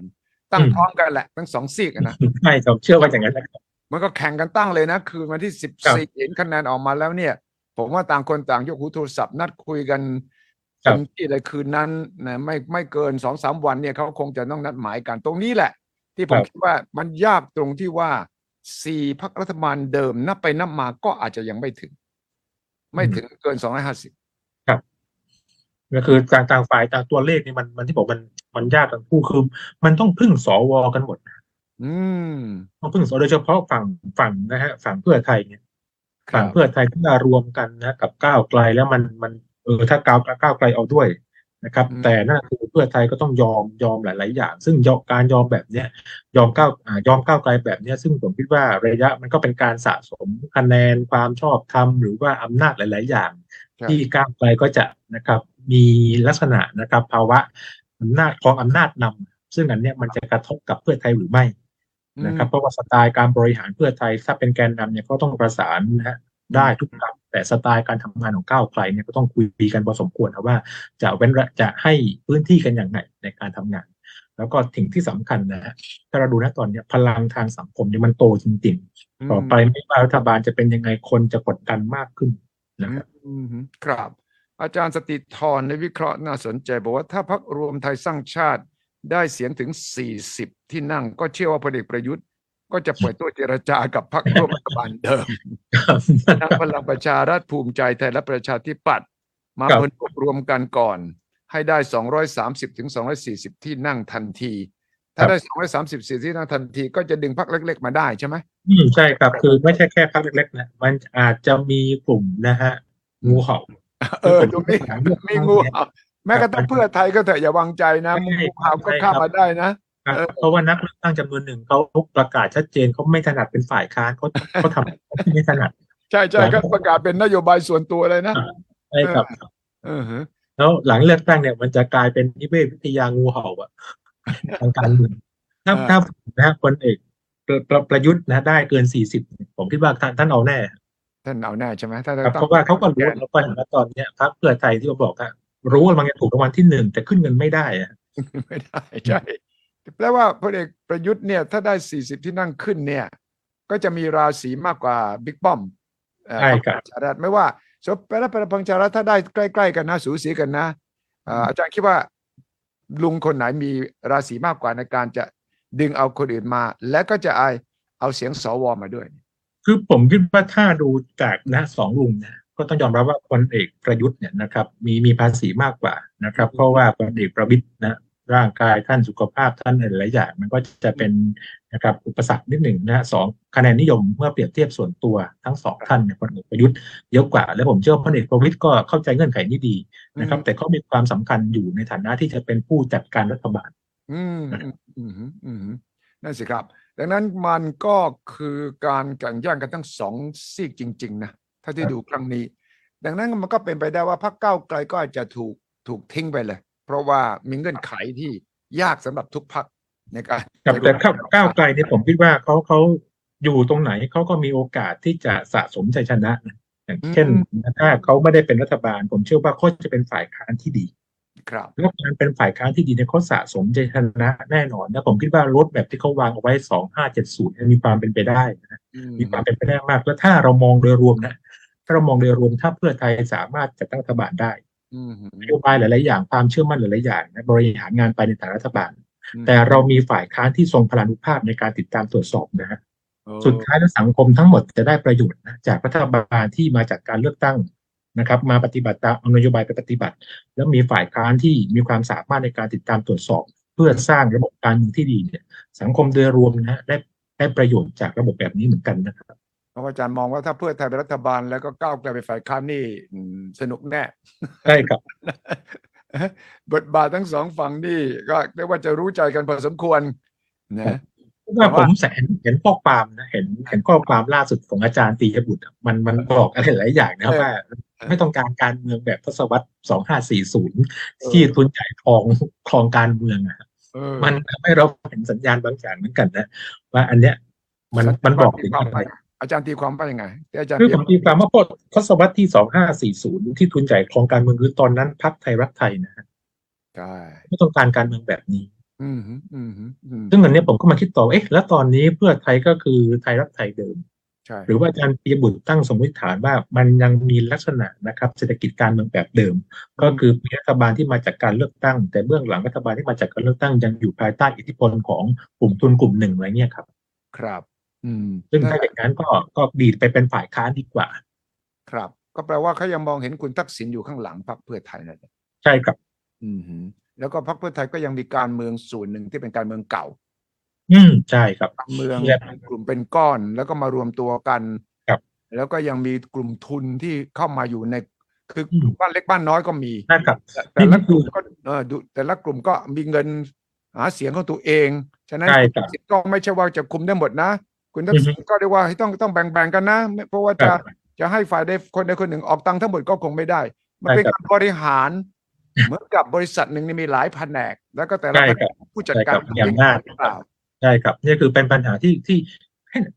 ตั้งอืมพร้อมกันแหละทั้งสองซีกอะนะใช่ครับเชื่อว่าอย่างนั้นนะครับมันก็แข่งกันตั้งเลยนะ คืนวันที่สิบครับสี่เห็นคะแนนออกมาแล้วเนี่ย ผมว่าต่างคนต่างยกหูโทรศัพท์นัดคุยกันครั เต็บมที่เลยคืนนั้นนะไม่ไม่เกินสองสามวันเนี่ยเขาคงจะต้องนัดหมายกันตรงนี้แหละ ที่ผมคิดว่ามันยากตรงที่ว่าสี่พักรัฐบาลเดิมนับไปนับมาก็อาจจะยังไม่ถึง ไม่ถึงเกินสองร้อยห้าสิบก็คือต่างต่างฝ่ายต่างตัวเลขนี่มันมันที่บอกมันมันยากทั้งคู่คือ มันต้องพึ่งสวกันหมดอืมต้องพึ่งสวโดยเฉพาะฝั่งฝั่งนะฮะ ฝั่งเพื่อไทยเนี่ยครัฝั่บงเพื่อไทยที่มารวมกันนะ กับก้าวไกลแล้วมันมัน เออถ้าก้าวก้าวไกลเอาด้วยนะครับอืมแต่นั่นคือเพื่อไทยก็ต้องยอมยอมหลาย ๆ อย่าง ซึ่งยอมการยอมแบบเนี้ยยอมก้าวอ่ายอมก้าวไกลแบบเนี้ย ซึ่งผมคิดว่าระยะมันก็เป็นการสะสมคะแนนความชอบธรรมหรือว่าอำนาจหลาย ๆ อย่างใช่ที่ก้าวไกลก็จะนะครับ มีลักษณะนะครับ ภาวะอำนาจของอำนาจนำซึ่งอันเนี้ยมันจะกระทบกับเพื่อไทยหรือไม่นะครับเพราะว่าสไตล์การบริหารเพื่อไทยถ้าเป็นแกนนำเนี่ยก็ต้องประสานนะฮะได้ทุกครั้ง แต่สไตล์การทำงานของก้าวไกลเนี่ยก็ต้องคุยกันพอสมควรนะว่าจะเว้นระจะให้พื้นที่กันอย่างไรในการทำงาน แล้วก็สิ่งที่สำคัญนะฮะถ้าเราดูนะตอนเนี้ยพลังทางสังคมเนี่ยมันโตจริงๆ ต่อไปไม่ว่ารัฐบาลจะเป็นยังไงคนจะกดดันมากขึ้นนะครับอืมครับ อาจารย์สติธรในวิเคราะห์น่าสนใจ บอกว่าถ้าพักรวมไทยสร้างชาติได้เสียงถึง 40 ที่นั่ง ก็เชื่อว่าพลเอกประยุทธ์ ก็จะเปิดตัวเจรจากับพรรคร่วมรัฐบาลเดิมทั้งพลังประชารัฐภูมิใจไทยและประชาธิปัตย์มาครับผลรวมกันก่อน ให้ได้ 230ถึง240 ที่นั่งทันที ถ้าได้ 230ที่นั่งทันที ก็จะดึงพรรคเล็ก ๆ มาได้ใช่ไหมอืมใช่ครับ คือไม่ใช่แค่พรรคเล็กๆนะมันอาจจะมีกลุ่มนะฮะงูเห่าเออตรงนี้มีงูเห่าแม้กระทั่งเพื่อไทยก็เถอะอย่าวางใจนะใช่งูเห่าก็ใช่เข้าครับมาได้นะครับ เออเพราะว่านักเลือกตั้งจำนวนหนึ่งเขาประกาศชัดเจนเขาไม่ถนัดเป็นฝ่ายค้านเขาเขาทำไม่ถนัด ใช่ใช่ก็ประกาศเป็นนโยบายส่วนตัวเลยนะใช่ครับเออฮะแล้วหลังเลือกตั้งเนี่ยมันจะกลายเป็นนิเวศวิทยางูเห่าอะทางการเมืองถ้าถ้านะคนเอกประประประยุทธ์นะได้เกินสี่สิบผมคิดว่าท่านท่านเอาแน่ ท่านเอาแน่ใช่ไหมถ้าครับต้องเพราะว่าเขาก็รู้แล้วก็เห็นว่าตอนเนี้ยพรรคเพื่อไทยที่เราบอกอะรู้ว่ามันจะถูกรางวัลที่หนึ่งแต่ขึ้นเงินไม่ได้อะไม่ได้ใช่ แปลว่าพลเอกประยุทธ์เนี่ยถ้าได้ 40 ที่นั่งขึ้นเนี่ย ก็จะมีราศีมากกว่าบิ๊กป้อมเอ่อใช่ครับพลังประชารัฐไม่ว่าสมแล้วพลังประชารัฐถ้าได้ใกล้ ๆ กันนะสูสีกันนะเอ่ออาจารย์คิดว่าลุงคนไหนมีราศีมากกว่าในการจะดึงเอาคนอื่นมา และก็จะเอาเอาเสียงสวมาด้วย คือผมคิดว่าถ้าดูจากนะสองลุงนะก็ต้องยอมรับว่าพลเอกประยุทธ์เนี่ยนะครับ มีมีภาษีมากกว่านะครับ เพราะว่าพลเอกประวิตยนะ ร่างกายท่านสุขภาพท่านหลายๆอย่าง มันก็จะเป็นนะครับอุปสรรคนิดหนึ่งนะสองคะแนนนิยมเมื่อเปรียบเทียบส่วนตัวทั้งสองท่านเนี่ยพลเอกประยุทธ์เยอะกว่า และผมเชื่อว่าพลเอกประวิตยก็เข้าใจเงื่อนไขนี้ดีนะครับ แต่เขามีความสำคัญอยู่ในฐานะที่จะเป็นผู้จัดการรัฐบาลอืมอืมอืมอืมอืมนั่นสิครับ ดังนั้นมันก็คือการแข่งแย่งกันทั้งสองซีกจริง ๆ นะถ้าที่ครับดูครั้งนี้ ดังนั้นมันก็เป็นไปได้ว่าพรรคก้าวไกลก็อาจจะถูกถูกทิ้งไปเลย เพราะว่ามีเงื่อนไขที่ยากสำหรับทุกพรรคในการครับในแต่รก้าวมก้าวไกลเนี่ยผมคิดว่าเขาเขาอยู่ตรงไหนเขาก็มีโอกาสที่จะสะสมชัยชนะนะอย่างเช่นถ้าเขาไม่ได้เป็นรัฐบาล ผมเชื่อว่าเขาจะเป็นฝ่ายค้านที่ดี ครับแล้วการเป็นฝ่ายค้านที่ดีเนี่ยเขาสะสมชัยชนะแน่นอนนะผมคิดว่ารถแบบที่เขาวางเอาไว้สองห้าเจ็ดศูนย์มีความเป็นไปได้นะอืมมีความเป็นไปได้มาก แล้วถ้าเรามองโดยรวมนะถ้าเรามองโดยรวมถ้าเพื่อไทยสามารถจัดตั้งรัฐบาลได้อืม นโยบายหลาย ๆ อย่างความเชื่อมั่นหลาย ๆ อย่างนะบริหารงานไปในฐานะรัฐบาลอืมแต่เรามีฝ่ายค้านที่ทรงพลานุภาพในการติดตามตรวจสอบนะฮะโอ้สุดท้ายแล้วสังคมทั้งหมดจะได้ประโยชน์นะจากรัฐบาลที่มาจากการเลือกตั้งนะครับ มาปฏิบัติตามเอานโยบายไปปฏิบัติ แล้วมีฝ่ายค้านที่มีความสามารถในการติดตามตรวจสอบ เพื่อสร้างระบบการเมืองที่ดีเนี่ย สังคมโดยรวมนะฮะได้ได้ประโยชน์จากระบบแบบนี้เหมือนกันนะครับ เพราะว่าอาจารย์มองว่าถ้าเพื่อไทยเป็นรัฐบาลแล้วก็ก้าวไกลเป็นฝ่ายค้านนี่อืมสนุกแน่ใช่ครับบทบาททั้งสองฝั่งนี่ก็เรียกว่าจะรู้ใจกันพอสมควรนะเพราะว่าผมเห็นเห็นข้อความนะเห็นเห็นข้อความล่าสุดของอาจารย์ตียบุตรอะมันมันบอกอะไรหลายอย่างนะครับว่า ไม่ต้องการการเมืองแบบทศวรรษสองห้าสี่ศูนย์ที่ทุนใหญ่ครองครองการเมืองอะเออมันทำให้เราเห็นสัญญาณบางอย่างเหมือนกันนะ ว่าอันเนี้ยมันมันบอกถึงอะไร อาจารย์ตีความว่ายังไงที่อาจารย์คือเปรีผยบมตีความว่าพอทศวรรษที่สองห้าสี่ศูนย์ที่ทุนใหญ่ครองการเมืองคือตอนนั้นพรรคไทยรักไทยนะฮะใช่ไม่ต้องการการเมืองแบบนี้อืมฮึอืมฮึอืมซึ่งอันเนี้ยผมก็มาคิดต่อเอ๊ะ แล้วตอนนี้เพื่อไทยก็คือไทยรักไทยเดิมใช่หรือว่าอาจารย์ปียบุตรตั้งสมมติฐานว่ามันยังมีลักษณะนะครับ เศรษฐกิจการเมืองแบบเดิม ก็คือมีรัฐบาลที่มาจากการเลือกตั้ง แต่เบื้องหลังรัฐบาลที่มาจากการเลือกตั้งยังอยู่ภายใต้อิทธิพลของกลุ่มทุนกลุ่มหนึ่งอะไรเงี้ยครับ ครับอืม ซึ่งถ้าอย่างนั้นก็ก็ดีดไปเป็นฝ่ายค้านดีกว่า ครับ ก็แปลว่าเขายังมองเห็นคุณทักษิณอยู่ข้างหลังพรรคเพื่อไทยนั่นแหละใช่ครับ อืมฮึแล้วก็พรรคเพื่อไทยก็ยังมีการเมืองส่วนหนึ่งที่เป็นการเมืองเก่า อืมใช่ครับการเมืองใช่เป็นกลุ่มเป็นก้อนแล้วก็มารวมตัวกัน ครับ แล้วก็ยังมีกลุ่มทุนที่เข้ามาอยู่ในคืออืมบ้านเล็กบ้านน้อยก็มีนะครับ แต่แต่ละนี่กลุ่มคือก็เออดูแต่ละกลุ่มก็มีเงินหาเสียงของตัวเอง ฉะนั้นใช่ครับสิทธิ์ก็ไม่ใช่ว่าจะคุมได้หมดนะ คุณทักษิณก็เรียกว่าให้ต้องต้องแบ่งๆกันนะไม่เพราะว่าคจะรับจะให้ฝ่ายใดคนใดคนหนึ่งออกตังค์ทั้งหมดก็คงไม่ได้ มันเป็นใช่ครับการบริหาร เหมือนกับบริษัทหนึ่งนี่มีหลายแผนก แล้วก็แต่ละใช่แผคนรับกผู้จัดใช่กาครรับมีอำนาจหรือเปล่าใช่ครับนี่คือเป็นปัญหาที่ที่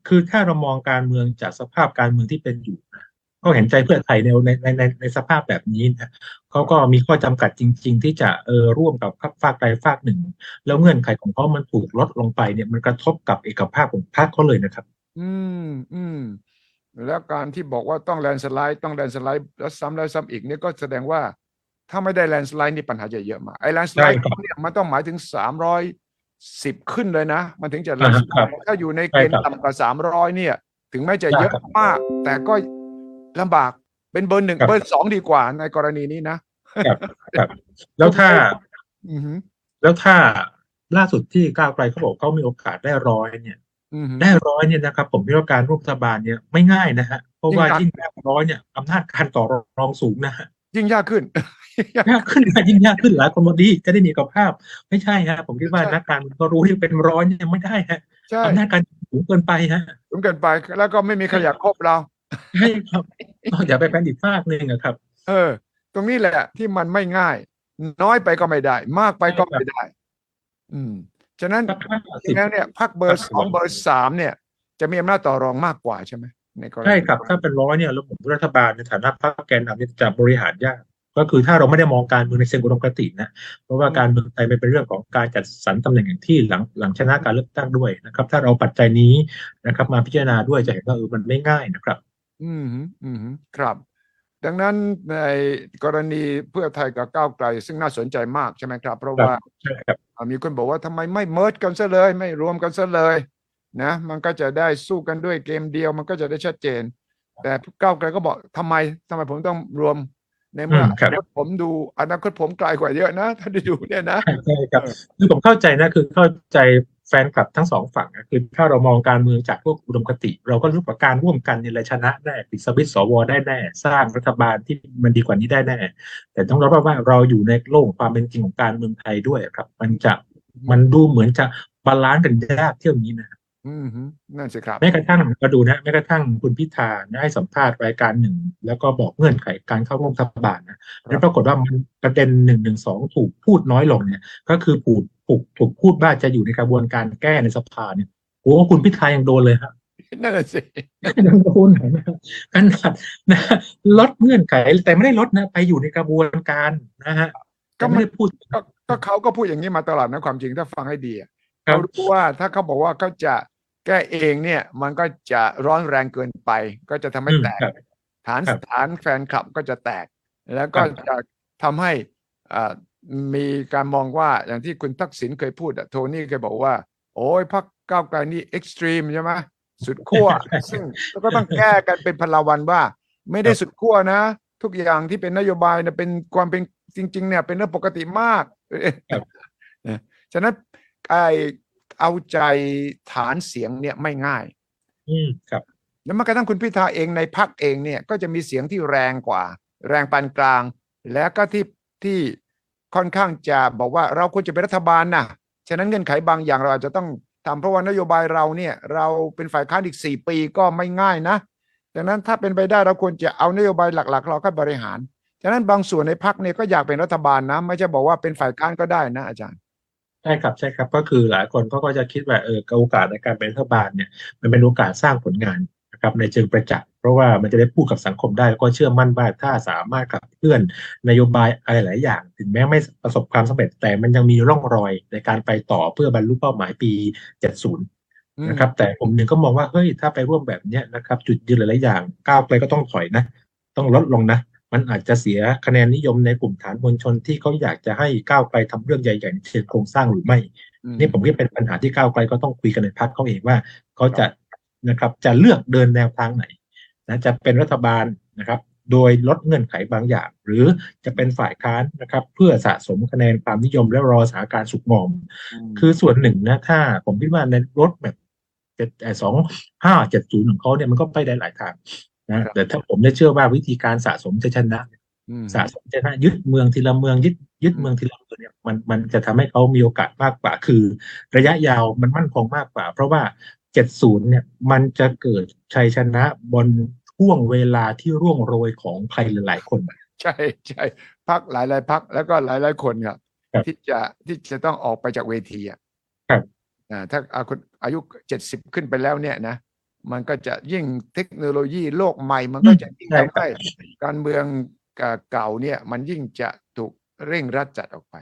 คือถ้าเรามองการเมืองจากสภาพการเมืองที่เป็นอยู่นะ ก็เห็นใจเพื่อไทยในในในในในสภาพแบบนี้นะเขาก็มีข้อจำกัดจริง ๆ ที่จะเออร่วมกับฝากใดฝากหนึ่ง แล้วเงื่อนไขของเขามันถูกลดลงไปเนี่ยมันกระทบกับเอกภาพของพรรคเขาเลยนะครับ อืมอืมแล้วการที่บอกว่าต้องแลนสไลด์ต้องแลนสไลด์แล้วซ้ำแล้วซ้ำอีกเนี่ยก็แสดงว่า ถ้าไม่ได้แลนสไลด์นี่ปัญหาจะเยอะมากไอ้แลนสไลด์ใช่ครับเนี่ยมันต้องหมายถึงสามร้อยสิบขึ้นเลยนะ มันถึงจะแลนอ่าสฮะไลด์ถ้าอยู่ในเกณใช่ครัฑ์บต่ำกว่าสามร้อยเนี่ย ถึงแม้จะใช่เยอะครับมาก แต่ก็ ลำบากเป็นเบอร์หนึ่งครับเบอร์สองดีกว่าในกรณีนี้นะครับครับแล้วถ้าอือหือแล้วถ้าล่าสุดที่ก้าวไกลเขาบอกเขามีโอกาสได้ร้อยเนี่ยอือหือได้ร้อยเนี่ยนะครับ ผมคิดว่าการร่วมรัฐบาลเนี่ยไม่ง่ายนะฮะเพราะว่ายิ่ยิ่งงยากได้ร้อยเนี่ยอำนาจการต่อรองสูงนะฮะยิ่งยากขึ้นยากขึ้นนะยิ่งยากขึ้นหลายคนบอกดีจะได้มีกับภาพ ไม่ใช่ฮะผมคิดว่าใช่นักการเมืองก็รู้ที่เป็นร้อยเนี่ยไม่ได้ฮะใช่อำนาจการสูงเกินไปฮะสูงเกินไป แล้วก็ไม่มีใครอยากคบเรา ใช่ครับก็อย่าไปเป็นอีกฝากหนึ่งอะครับ เออ ตรงนี้แหละ ที่มันไม่ง่าย น้อยไปก็ไม่ได้ มากไปก็ไม่ได้ อืมฉะนั้นสักห้าจสิริบงๆแล้วเนี่ยพักเบอร์คสรับองเบอร์สามเนี่ย จะมีอำนาจต่อรองมากกว่าใช่ไหมในกรณีใช่ครับ ถ้าเป็นร้อยเนี่ยแล้วผมรัฐบาลในฐานะพรรคแกนนำเนี่ยจะบริหารยาก ก็คือถ้าเราไม่ได้มองการเมืองในเชิงอุดมคตินะเพราะว่าการเมืองไทยมันเป็นเรื่องของการจัดสรรตำแหน่งอย่างที่หลังหลังชนะการเลือกตั้งด้วยนะครับ ถ้าเราปัจจัยนี้นะครับ มาพิจารณาด้วยจะเห็นว่าเออมันไม่ง่ายนะครับ อืมฮึอืมฮึครับ ดังนั้นในกรณีเพื่อไทยกับก้าวไกล ซึ่งน่าสนใจมากใช่ไหมครับ เพราะครับว่าใช่ครับอ่ามีคนบอกว่าทำไมไม่เมิร์กันซะเลย ไม่รวมกันซะเลย นะ มันก็จะได้สู้กันด้วยเกมเดียวมันก็จะได้ชัดเจน แต่ก้าวไกลก็บอกทำไมทำไมผมต้องรวมในเมื่ออืมครับ อนาคตผมดูอนาคตผมไกลกว่าเยอะนะ ถ้าได้ดูเนี่ยนะ ใช่ครับคือผมเข้าใจนะคือเข้าใจ แฟนคลับทั้งสองฝั่งนะคือถ้าเรามองการเมืองจากพวกอุดมคติ เราก็รู้ว่าการร่วมกันเนี่ยแหละชนะแน่ปิดสวิตช์ สว. ได้แน่ สร้างรัฐบาลที่มันดีกว่านี้ได้แน่ แต่ต้องรับว่าเราอยู่ในโลกความเป็นจริงของการเมืองไทยด้วยครับ มันจะมันดูเหมือนจะ balance กันยากเที่ยวนี้นะ อืมฮึนั่นสิครับแม้กระทั่งมาดูนะแม้กระทั่งคุณพิธาได้ให้สัมภาษณ์รายการหนึ่ง แล้วก็บอกเงื่อนไขการเข้าร่วมรัฐบาลนะแล้วปรากฏว่ามันประเด็นหนึ่งหนึ่งสองถูกพูดน้อยลงเนี่ย ก็คือถูกถูกถูกพูดว่าจะอยู่ในกระบวนการแก้ในสภาเนี่ยโอ้คุณพิธายังโดนเลยครับนั่นนะสิยังโดนนะครับขนาดนะลดเงื่อนไข แต่ไม่ได้ลดนะ ไปอยู่ในกระบวนการนะฮะก็ก็ไม่ไม่ได้พูดก็ก็เขาก็พูดอย่างนี้มาตลอดนะความจริงถ้าฟังให้ดีอะครับเขารู้ว่าถ้าเขาบอกว่าเขาจะ แก้เองเนี่ยมันก็จะร้อนแรงเกินไป ก็จะทำให้อืมแตกครับฐานครับฐานแฟนคลับก็จะแตก แล้วก็ครับจะทำให้อ่ามีการมองว่าอย่างที่คุณทักษิณเคยพูดอะโทนี่เคยบอกว่า โอ้ยพรรคก้าวไกลนี่ extreme ใช่ไหมสุดขั้วซึ่งก็ต้องแก้กันเป็นพัลวันว่า ไม่ได้สุดขั้วนะ ทุกอย่างที่เป็นนโยบายเนี่ยเป็นความเป็นจริง ๆ เนี่ย เป็นเรื่องปกติมากครับนะฉะนั้นไอ เอาใจฐานเสียงเนี่ยไม่ง่าย อืมครับ แล้วแม้กระทั่งคุณพิธาเองในพักเองเนี่ยก็จะมีเสียงที่แรงกว่า แรงปานกลาง แล้วก็ที่ที่ค่อนข้างจะบอกว่าเราควรจะเป็นรัฐบาลนะฉะนั้นเงื่อนไขบางอย่างเราอาจจะต้องทำเพราะว่านโยบายเราเนี่ย เราเป็นฝ่ายค้านอีกสี่ปีก็ไม่ง่ายนะดังนั้นถ้าเป็นไปได้เราควรจะเอานโยบายหลัก ๆ เราก็บริหารฉะนั้นบางส่วนในพักเนี่ยก็อยากเป็นรัฐบาลนะ ไม่ใช่บอกว่าเป็นฝ่ายค้านก็ได้นะอาจารย์ใช่ครับใช่ครับก็คือหลายคนเขาก็จะคิดว่าเออโอกาสในการเป็นรัฐบาลเนี่ยมันเป็นโอกาสสร้างผลงานนะครับในเชิงประจักษ์เพราะว่ามันจะได้พูดกับสังคมได้แล้วก็เชื่อมั่นว่าถ้าสามารถขับเคลื่อนนโยบายอะไรหลายอย่าง ถึงแม้ไม่ประสบความสำเร็จแต่มันยังมีร่องรอยในการไปต่อเพื่อบรรลุเป้าหมายปี 70 นะครับ แต่ผมหนึ่งก็มองว่าเฮ้ยถ้าไปร่วมแบบเนี้ยนะครับ จุดยืนหลายๆอย่างก้าวไกลก็ต้องถอยนะ ต้องลดลงนะ มันอาจจะเสียคะแนนนิยมในกลุ่มฐานมวลชนที่เขาอยากจะให้ก้าวไกลทำเรื่องใหญ่ๆในเชิงโครงสร้างหรือไม่อืมนี่ผมคิดเป็นปัญหาที่ก้าวไกลก็ต้องคุยกันในพรรคเขาเองว่าเขาจะนะครับจะเลือกเดินแนวทางไหนนะจะเป็นรัฐบาลนะครับโดยลดเงื่อนไขบางอย่าง หรือจะเป็นฝ่ายค้านนะครับ เพื่อสะสมคะแนนความนิยมและรอสถานการณ์สุกงอม คือส่วนหนึ่งนะ ถ้าผมคิดว่าในรถแบบเจ็ดสองห้าเจ็ดศูนย์ของเขาเนี่ยมันก็ไปได้หลายทาง นะแต่ถ้าผมเนี่ยเชื่อว่าวิธีการสะสมจะชนะมสะสมชนะยึดเมืองทีละเมืองยึดยึดเมืองทีละเมืองเนี่ยมันมันจะทำให้เขามีโอกาสมากกว่า คือ ระยะยาวมันมั่นคงมากกว่า เพราะว่า70เนี่ยมันจะเกิดชัยชนะบนช่วงเวลาที่ร่วงโรยของใครหลายๆคนใช่ใช่พักหลายหลายๆพักแล้วก็หลายหลายๆคนครับครับที่จะที่จะต้องออกไปจากเวทีอะครับอ่าถ้าอาคุณอายุเจ็ดสิบขึ้นไปแล้วเนี่ยนะ มันก็จะยิ่งเทคโนโลยีโลกใหม่ มันก็จะยิ่งใช่ครับทำให้การเมืองเก่าเนี่ย มันยิ่งจะถูกเร่งรัดจัดออกไป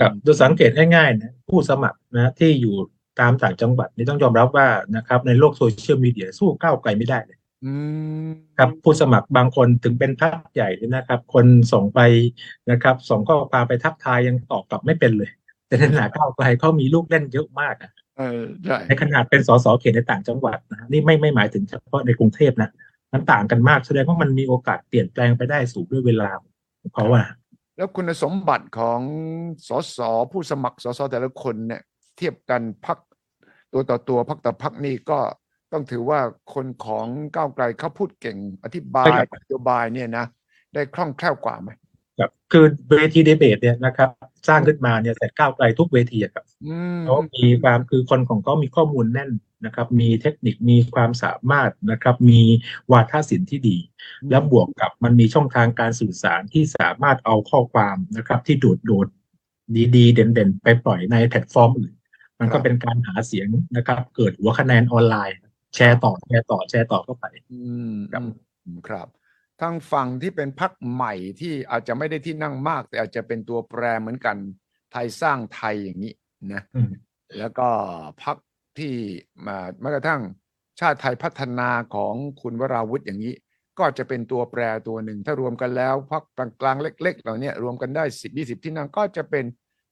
ครับอืมโดยสังเกตง่ายๆนะผู้สมัครนะที่อยู่ตามต่างจังหวัดนี่ต้องยอมรับว่านะครับ ในโลกโซเชียลมีเดียสู้ก้าวไกลไม่ได้เลยอืมครับผู้สมัครบางคนถึงเป็นพรรคใหญ่เนี่ยนะครับ คนส่งไปนะครับ ส่งข้อความไปทักทายยังตอบกลับไม่เป็นเลย แต่ในขณะก้าวไกลเขามีลูกเล่นเยอะมาก อะเออใช่ในขนาดเป็นสสเขตในต่างจังหวัดนะนี่ไม่ไม่หมายถึงเฉพาะในกรุงเทพนะมันต่างกันมากแสดงว่ามันมีโอกาสเปลี่ยนแปลงไปได้สูงด้วยเวลาของเขาอะแล้วคุณสมบัติของสสผู้สมัครสสแต่ละคนเนี่ย เทียบกันพักตัวต่อตัวพักต่อพักนี่ก็ต้องถือว่าคนของก้าวไกลเขาพูดเก่งอธิบายนโยบายเนี่ยนะ ได้คล่องแคล่วกว่าไหม ครับคือเวทีดีเบตเนี่ยนะครับ สร้างขึ้นมาเนี่ยแต่ก้าวไกลทุกเวทีอะครับอืมเขามีความคือคนของเขามีข้อมูลแน่นนะครับ มีเทคนิคมีความสามารถนะครับ มีวาทศิลป์ที่ดี แล้วบวกกับมันมีช่องทางการสื่อสารที่สามารถเอาข้อความนะครับ ที่โดดโดดดีๆ เด่นๆ ไปปล่อยในแพลตฟอร์มอื่น มันก็เป็นการหาเสียงนะครับ เกิดหัวคะแนนออนไลน์ แชร์ต่อแชร์ต่อแชร์ต่อเข้าไปอืมครับอืมครับ ทางฝั่งที่เป็นพักใหม่ที่อาจจะไม่ได้ที่นั่งมาก แต่อาจจะเป็นตัวแปรเหมือนกันไทยสร้างไทยอย่างนี้นะอืมแล้วก็พักที่มาแม้กระทั่งชาติไทยพัฒนาของคุณวราวุธอย่างนี้ ก็จะเป็นตัวแปรตัวหนึ่ง ถ้ารวมกันแล้วพักกลางๆเล็ก ๆ เหล่าเนี้ยรวมกันได้สิบยี่สิบที่นั่งก็จะเป็น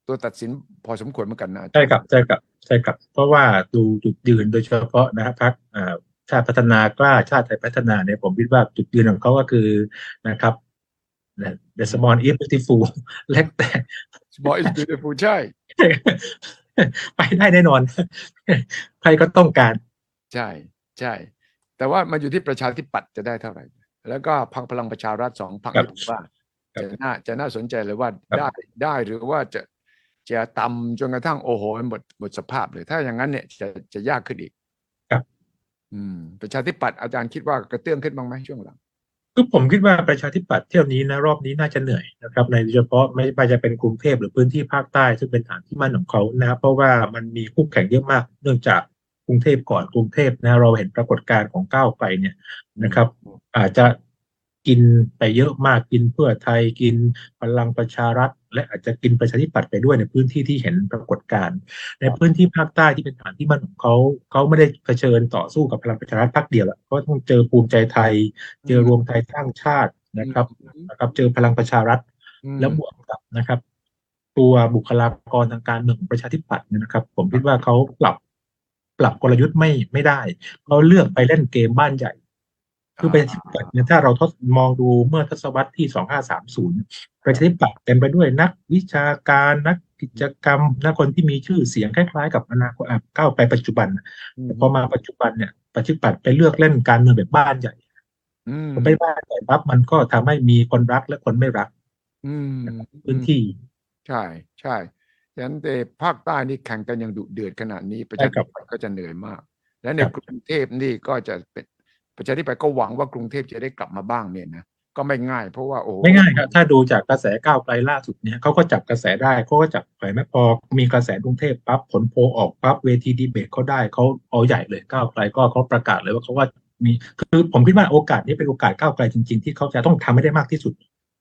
ตัวตัดสินพอสมควรเหมือนกันนะใช่ครับใช่ครับใช่ครับ เพราะว่าดูจุดยืนโดยเฉพาะนะครับพรรคอ่า ชาติพัฒนากล้าชาติไทยพัฒนาเนี่ยผมคิดว่าจุดยืนของเขาก็คือนะครับ the small is beautiful เล็กแต่ Small is beautiful ใช่ ไปได้แน่นอน ใครก็ต้องการ ใช่ใช่ แต่ว่ามันอยู่ที่ประชาธิปัตย์จะได้เท่าไหร่ แล้วก็พรรคพลังประชารัฐสองพรรคครับที่ผมว่าครับจะน่าจะน่าสนใจเลยว่าครับได้ได้หรือว่าจะจะต่ำจนกระทั่งโอ้โหหมดหมดสภาพเลย ถ้าอย่างนั้นเนี่ยจะจะยากขึ้นอีกครับ อืมประชาธิปัตย์อาจารย์คิดว่ากระเตื้องขึ้นบ้างไหมช่วงหลังคือผมคิดว่าประชาธิปัตย์เที่ยวนี้นะรอบนี้น่าจะเหนื่อยนะครับในโดยเฉพาะไม่ว่าจะเป็นกรุงเทพหรือพื้นที่ภาคใต้ ซึ่งเป็นฐานที่มั่นของเขานะครับเพราะว่ามันมีคู่แข่งเยอะมาก เนื่องจากกรุงเทพก่อนกรุงเทพนะเราเห็นปรากฏการณ์ของก้าวไกลเนี่ยนะครับ อาจจะกินไปเยอะมากกินเพื่อไทยกินพลังประชารัฐ และอาจจะกินประชาธิปัตย์ไปด้วยในพื้นที่ที่เห็นปรากฏการณ์ในพื้นที่ภาคใต้ที่เป็นฐานที่มั่นของเขาเขาไม่ได้เผชิญต่อสู้กับพลังประชารัฐพักเดียวละเขาต้องเจอภูมิใจไทย เจอรวมไทยสร้างชาตินะครับอืมนะครับ เจอพลังประชารัฐอืมแล้วบวกกับนะครับ ตัวบุคลากรทางการเมืองของประชาธิปัตย์เนี่ยนะครับ ผมคิดว่าเขาปรับปรับกลยุทธ์ไม่ไม่ได้เขาเลือกไปเล่นเกมบ้านใหญ่ คือประชาธิปัตย์เนี่ยถ้าเราทดมองดูเมื่อทศวรรษที่ 2530 ประชาธิปัตย์เต็มไปด้วยนักวิชาการนักกิจกรรมนักคนที่มีชื่อเสียงคล้ายๆ กับอนาคตอะก้าวไปปัจจุบันอืมแต่พอมาปัจจุบันเนี่ยประชาธิปัตย์ไปเลือกเล่นการเมืองแบบบ้านใหญ่อืมพอไปบ้านใหญ่ปั๊บมันก็ทำให้มีคนรักและคนไม่รัก อืมพื้นที่ ใช่ใช่ฉะนั้นแต่ภาคใต้นี่แข่งกันอย่างดุเดือดขนาดนี้ประชาธิปัตย์ก็จะเหนื่อยมาก และในครับกรุงเทพนี่ก็จะเป็น ประชาธิปัตย์ก็หวังว่ากรุงเทพจะได้กลับมาบ้างเนี่ยนะก็ไม่ง่ายเพราะว่าโอ้โหไม่ง่ายครับ ถ้าดูจากกระแสก้าวไกลล่าสุดเนี่ยเขาก็จับกระแสได้เขาก็จับแผลไม่พอมีกระแสกรุงเทพปั๊บผลโพลออกปั๊บเวทีดีเบตเขาได้เขาเอาใหญ่เลยก้าวไกลก็เขาประกาศเลยว่าเขาว่ามีคือผมคิดว่าโอกาสนี้เป็นโอกาสก้าวไกลจริง ๆ ที่เขาจะต้องทำให้ได้มากที่สุด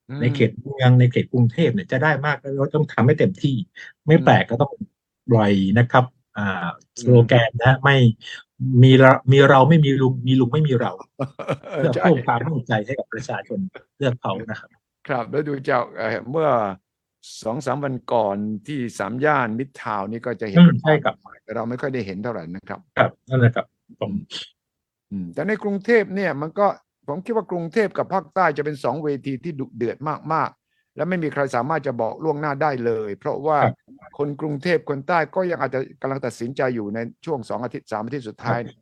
อืมในเขตเมืองในเขตกรุงเทพเนี่ยจะได้มากแล้วเราต้องทำให้เต็มที่ ไม่แปลกก็ต้องปล่อยนะครับ อ่าสโลแกนนะไม่ มีเรามีเราไม่มีลุงมีลุงไม่มีเราเออเพื่อใช่เพิ่มความมั่นใจให้กับประชาชนเลือกเขานะครับ ครับแล้วดูจากเอ่อเมื่อสองสามวันก่อนที่สามย่านมิตรทาวน์นี่ก็จะเห็นอืมใช่ครับแต่เราไม่ค่อยได้เห็นเท่าไหร่นะครับ ครับนั่นแหละครับผมอืมแต่ในกรุงเทพเนี่ยมันก็ผมคิดว่ากรุงเทพกับภาคใต้จะเป็นสองเวทีที่ดุเดือดมากๆ และไม่มีใครสามารถจะบอกล่วงหน้าได้เลย เพราะว่าคนกรุงเทพคนใต้ก็ยังอาจจะกำลังตัดสินใจอยู่ในช่วงสองอาทิตย์สามอาทิตย์สุดท้ายเนี่ย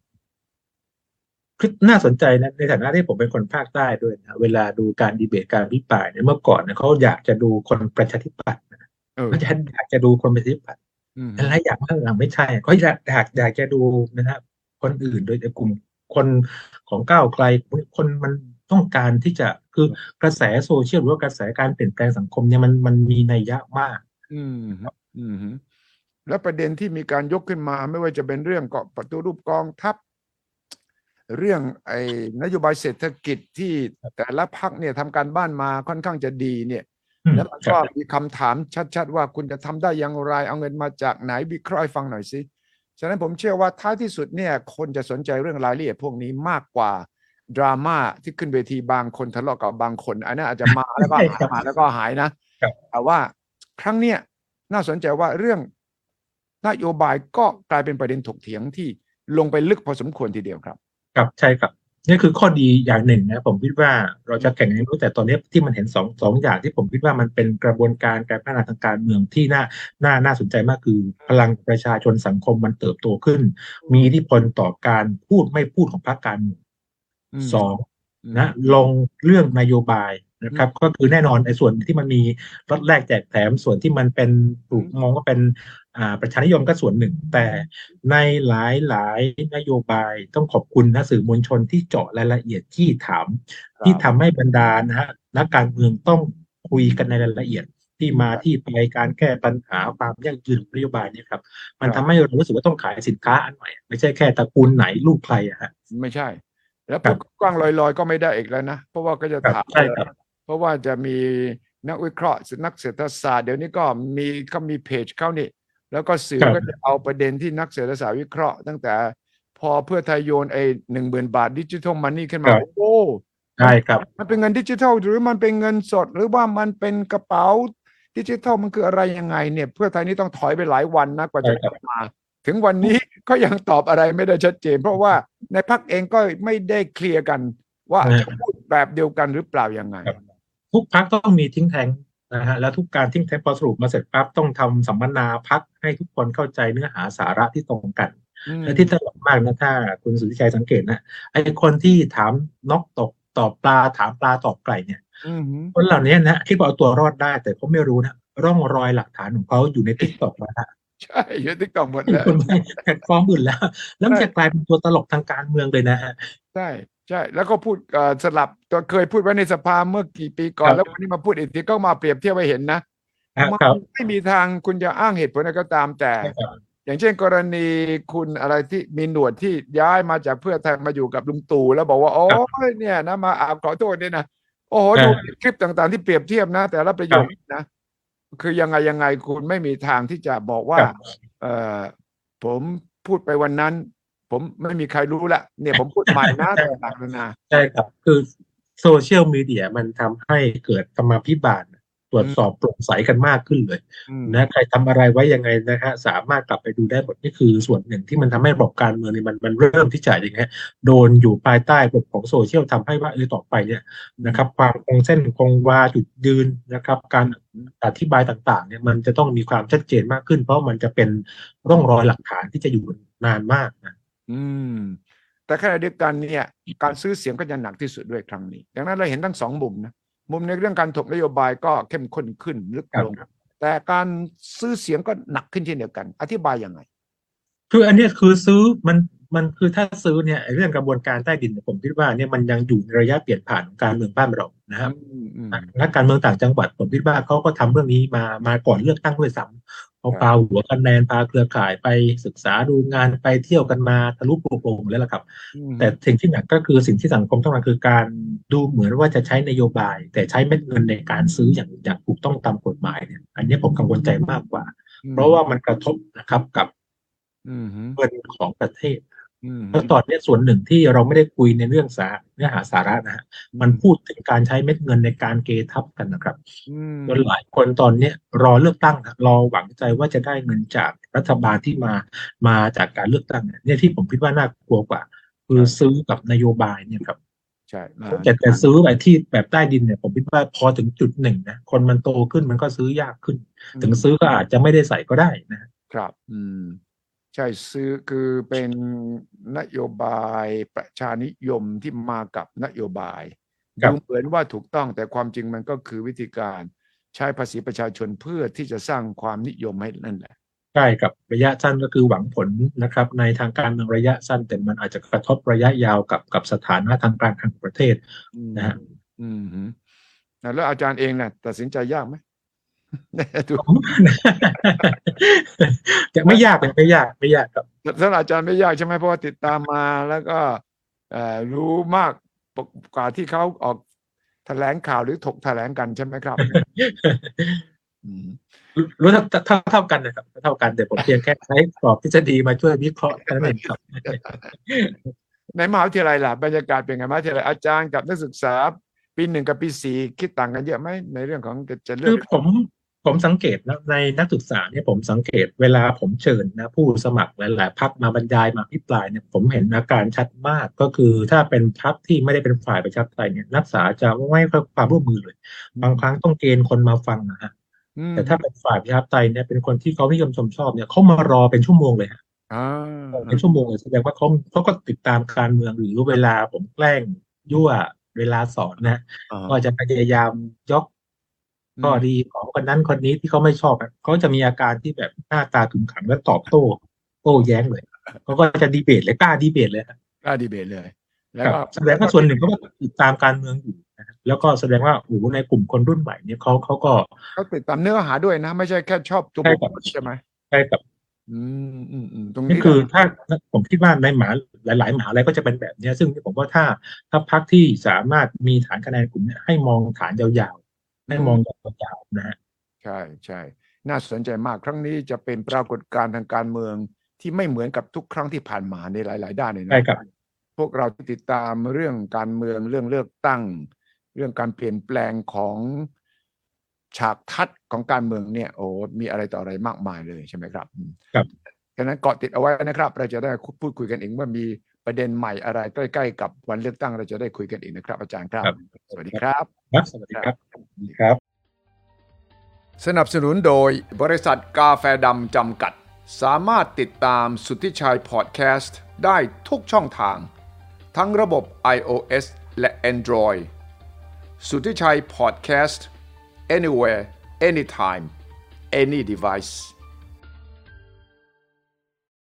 คือน่าสนใจนะในฐานะที่ผมเป็นคนภาคใต้ด้วยนะเวลาดูการดีเบตการพิปรายเนี่ยเมื่อก่อนเนี่ยเขาอยากจะดูคนประชาธิปัตย์นะเออเขาจะอยากจะดูคนประชาธิปัตย์อืมแต่หลายอย่างหลังๆไม่ใช่เขาอยากอยากอยากจะดูนะครับคนอื่นโดยกลุ่มคนของก้าวไกลคนมัน ต้องการที่จะคือกระแสโซเชียลหรือว่ากระแสการเปลี่ยนแปลงสังคมเนี่ยมันมันมีนัยยะมาก อืมอืมแล้วประเด็นที่มีการยกขึ้นมาไม่ว่าจะเป็นเรื่องเกาะประตูรูปกองทัพ เรื่องไอ้นโยบายเศรษฐกิจที่แต่ละพักเนี่ยทำการบ้านมาค่อนข้างจะดีเนี่ยอืมแล้วมันครัก็บมีคำถามชัดๆ ว่าคุณจะทำได้อย่างไร เอาเงินมาจากไหนวิเคราะห์ให้ฟังหน่อยสิ ฉะนั้นผมเชื่อว่าท้ายที่สุดเนี่ยคนจะสนใจเรื่องรายละเอียดพวกนี้มากกว่า ดราม่าที่ขึ้นเวทีบางคนทะเลาะกับบางคน อันนั้นอาจจะมาแล้วก็ใช่หายครับมาแล้วก็หายนะครับแต่ว่าครั้งเนี้ยน่าสนใจว่าเรื่องนโยบายก็กลายเป็นประเด็นถกเถียงที่ลงไปลึกพอสมควรทีเดียวครับ ครับใช่ครับนี่คือข้อดีอย่างหนึ่งนะผมคิดว่าเราจะแข่งกันรู้แต่ตอนนี้ที่มันเห็นสองสองอย่างที่ผมคิดว่ามันเป็นกระบวนการการพัฒนาทางการเมืองที่น่าน่าน่าสนใจมากคือ พลังประชาชนสังคมมันเติบโตขึ้น มีอิทธิพลต่อการพูดไม่พูดของพรรคการเมืองอืม สองนะลงเรื่องนโยบายนะครับ ก็คือแน่นอนในส่วนที่มันมีรถแรกแจกแถมส่วนที่มันเป็นถูกมองว่าเป็นอ่าประชานิยมก็ส่วนหนึ่ง แต่ในหลายหลายนโยบายต้องขอบคุณนะสื่อมวลชนที่เจาะรายละเอียดที่ถาม ที่ทำให้บรรดานะฮะนักการเมืองต้องคุยกันในรายละเอียดที่มาที่ไปการแก้ปัญหาความยั่งยืนของนโยบายเนี่ยครับมันทำให้เรารู้สึกว่าต้องขายสินค้าอันใหม่ไม่ใช่แค่ตระกูลไหนลูกใครอะฮะไม่ใช่ แล้วครัพูบดกว้างๆลอยๆ ก็ไม่ได้อีกแล้วนะ เพราะว่าก็จะครับถามใช่ครับเพราะว่าจะมีนักวิเคราะห์นักเศรษฐศาสตร์เดี๋ยวนี้ก็มีเขามีเพจเขานี่ แล้วก็สื่อครับก็จะเอาประเด็นที่นักเศรษฐศาสตร์วิเคราะห์ ตั้งแต่พอเพื่อไทยโยนไอ้หนึ่งหมื่นบาทดิจิทัลมันนี่ขึ้นมาครับโอ้ใช่ครับ มันเป็นเงินดิจิทัลหรือมันเป็นเงินสด หรือว่ามันเป็นกระเป๋าดิจิทัลมันคืออะไรยังไงเนี่ย เพื่อไทยนี่ต้องถอยไปหลายวันนะกว่าจะใช่ครับมา ถึงวันนี้ก็ยังตอบอะไรไม่ได้ชัดเจน เพราะว่าในพักเองก็ไม่ได้เคลียร์กันว่านะจะพูดแบบเดียวกันหรือเปล่ายังไงครับทุกพักต้องมีทิ้งแทงนะฮะแล้วทุกการทิ้งแทงพอสรุปมาเสร็จปั๊บต้องทำสัมมนาพรรคให้ทุกคนเข้าใจเนื้อหาสาระที่ตรงกันอืมและที่ตลกมากนะถ้าคุณสุทธิชัยสังเกตนะไอ้คนที่ถามนกตกตอบปลาถามปลาตอบไก่เนี่ยอืมคนเหล่านี้นะคิดว่าเอาตัวรอดได้ แต่เขาไม่รู้นะร่องรอยหลักฐานของเขาอยู่ใน TikTok นะฮะ ใช่อยู่ TikTok หมดที่แล้วคนไม่แพลตฟอร์มอื่นแล้ว แล้วมันจะกลายเป็นตัวตลกทางการเมืองเลยนะฮะใช่ใช่ แล้วก็พูดเอ่อสลับตัวเคยพูดไว้ในสภาเมื่อกี่ปีก่อคนรับแล้ววันนี้มาพูดอีกทีก็มาเปรียบเทียบไปเห็นนะฮะมันครับไม่มีทางคุณจะอ้างเหตุผลอะไรก็ตามแต่ใช่ครับอย่างเช่นกรณีคุณอะไรที่มีหนวดที่ย้ายมาจากเพื่อไทยมาอยู่กับลุงตู่แล้วบอกว่าโอ้ยเนี่ยนะมาอาบขอโทษเนี่ยนะโอ้โหดูคลิปต่างๆที่เปรียบเทียบนะ แต่ละประโยคนะ คือยังไงยังไงคุณไม่มีทางที่จะบอกว่าครับเออผมพูดไปวันนั้น ผมไม่มีใครรู้ละเนี่ยผมพูดใหม่นะต่างๆนานาใช่ครับคือโซเชียลมีเดียมันทำให้เกิดธรรมาภิบาล ตรวจสอบโปร่งใสกันมากขึ้นเลยอืมนะใครทำอะไรไว้ยังไงนะฮะสามารถกลับไปดูได้หมดนี่คือส่วนหนึ่งที่มันทำให้ระบบการเมืองนี่มันมันเริ่มที่จะอย่างเงี้ยโดนอยู่ภายใต้ระบบของโซเชียลทำให้ว่าเออต่อไปเนี่ยนะครับ ความคงเส้นคงวาจุดยืนนะครับ การอธิบายต่างๆเนี่ยมันจะต้องมีความชัดเจนมากขึ้น เพราะมันจะเป็นร่องรอยหลักฐานที่จะอยู่นานมากนะอืมแต่ขณะเดียวกันเนี่ยการซื้อเสียงก็จะหนักที่สุดด้วยครั้งนี้ ดังนั้นเราเห็นทั้งสองมุมนะ มุมในเรื่องการถกนโยบายก็เข้มข้นขึ้นลึกลง แต่การซื้อเสียงก็หนักขึ้นเช่นเดียวกัน อธิบายยังไง คืออันเนี้ยคือซื้อมันมันคือถ้าซื้อเนี่ยไอ้เรื่องกระบวนการใต้ดินเนี่ยผมคิดว่าเนี่ยมันยังอยู่ในระยะเปลี่ยนผ่านของการเมืองบ้านเรานะครับอืมอืมนักการเมืองต่างจังหวัดผมคิดว่าเขาก็ทำเรื่องนี้มามาก่อนเลือกตั้งด้วยซ้ำ เขาครับปาหัวคะแนนปาเครือข่ายไปศึกษาดูงานไปเที่ยวกันมาทะลุปลุกลงแล้วล่ะครับอืมแต่สิ่งที่หนักก็คือสิ่งที่สังคมต้องการคือการดูเหมือนว่าจะใช้นโยบาย แต่ใช้เม็ดเงินในการซื้ออย่างอย่างถูกต้องตามกฎหมายเนี่ยอันนี้ผมกังวลใจมากกว่า เพราะว่ามันกระทบนะครับกับอืมฮึเงินของประเทศ อืมเพราะตอนนี้ส่วนหนึ่งที่เราไม่ได้คุยในเรื่องสาเนื้อหาสาระนะฮะมันพูดถึงการใช้เม็ดเงินในการเกทับกันนะครับอืมจนหลายคนตอนเนี้ยรอเลือกตั้งครับรอหวังใจว่าจะได้เงินจากรัฐบาลที่มามาจากการเลือกตั้งเนี่ยเนี่ยที่ผมคิดว่าน่ากลัวกว่า คือซื้อกับนโยบายเนี่ยครับใช่มาแต่แต่ซื้อแบบที่แบบใต้ดินเนี่ยผมคิดว่าพอถึงจุดหนึ่งนะคนมันโตขึ้นมันก็ซื้อยากขึ้น ถึงซื้อก็อาจจะไม่ได้ใส่ก็ได้นะครับ อืม ใช่ซื้อคือเป็นนโยบายประชานิยมที่มากับนโยบายครับดูเหมือนว่าถูกต้องแต่ความจริงมันก็คือวิธีการใช้ภาษีประชาชนเพื่อที่จะสร้างความนิยมให้นั่นแหละใช่กับระยะสั้นก็คือหวังผลนะครับ ในทางการเมืองระยะสั้น แต่มันอาจจะกระทบระยะยาวกับกับสถานะทางการทางประเทศอืมนะฮะอืมฮึนะแล้วอาจารย์เองน่ะตัดสินใจยากไหมดู จะไม่ยากเป็นไม่ยากไม่ยากครับสำหรับอาจารย์ไม่ยากใช่ไหมเพราะว่าติดตามมาแล้วก็เอ่อรู้มากกว่าที่เขาออกแถลงข่าวหรือถกแถลงกันใช่ไหมครับอืมรู้เท่าเท่าเท่ากันนะครับเท่ากันแต่ผมเพียงแค่ใช้กรอบทฤษฎีมาช่วยวิเคราะห์แค่นั้นเองครับ ในมหาวิทยาลัยล่ะบรรยากาศเป็นไงมหาวิทยาลัยอาจารย์กับนักศึกษา ปีหนึ่งกับปีสี่คิดต่างกันเยอะไหมในเรื่องของจะจะเลืคืออกผม ผมสังเกตนะในนักศึกษาเนี่ยผมสังเกตเวลาผมเชิญนะผู้สมัครหลายๆพักมาบรรยายมาพิปรายเนี่ยผมเห็นอาการชัดมากก็คือถ้าเป็นพักที่ไม่ได้เป็นฝ่ายประชาธิปไตยเนี่ยนักศึกษาจะไม่ให้ความร่วมมือเลย บางครั้งต้องเกณฑ์คนมาฟังนะฮะอืมแต่ถ้าเป็นฝ่ายประชาธิปไตยเนี่ยเป็นคนที่เขานิยมชมชอบเนี่ยเขามารอเป็นชั่วโมงเลยฮะอ่าเป็นชั่วโมงเลยแสดงว่าเขาเขาก็ติดตามการเมืองหรือเวลาผมแกล้งยั่วเวลาสอนนะอ่าก็จะพยายามยก ข้อดีของคนนั้นคนนี้ที่เขาไม่ชอบอะเขาจะมีอาการที่แบบหน้าตาขึงขังและตอบโต้โต้แย้งเลยเขาก็จะดีเบตเลยกล้าดีเบตเลยฮะกล้าดีเบตเลย แล้วครับก็แสดงว่าส่วนหนึ่งเขาก็ติดตามการเมืองอยู่นะครับแล้วก็แสดงว่าโอ้โหในกลุ่มคนรุ่นใหม่เนี่ยเขาเขาก็เขาติดตามเนื้อหาด้วยนะ ไม่ใช่แค่ชอบตัวใช่บุคครับคลใช่ไหมใช่กับอืมอืมอืมตรงนี่นี้คือถ้าผมคิดว่าในหมหาหลายๆมหาลัยก็จะเป็นแบบเนี้ยซึ่งผมว่าถ้าถ้าพักที่สามารถมีฐานคะแนนกลุ่มเนี้ยให้มองฐานยาวๆ ให้มองยาวๆนะฮะใช่ใช่น่าสนใจมากครั้งนี้จะเป็นปรากฏการณ์ทางการเมืองที่ไม่เหมือนกับทุกครั้งที่ผ่านมาในหลาย ๆ ด้านเลยนะใช่ครับพวกเราที่ติดตามเรื่องการเมืองเรื่องเลือกตั้ง เรื่องการเปลี่ยนแปลงของฉากทัศน์ของการเมืองเนี่ยโอ้มีอะไรต่ออะไรมากมายเลยใช่ไหมครับอืมครับฉะนั้นเกาะติดเอาไว้นะครับ เราจะได้พูดคุยกันเองว่ามี ประเด็นใหม่อะไรใกล้ ๆ กับวันเลือกตั้งเราจะได้คุยกันอีกนะครับ อาจารย์ครับ สวัสดีครับครับสวัสดีครับสวัสดีครับ สนับสนุนโดยบริษัทกาแฟดำจำกัด สามารถติดตามสุทธิชัยพอดแคสต์ได้ทุกช่องทาง ทั้งระบบ iOS และ Android สุทธิชัยพอดแคสต์ anywhere anytime any device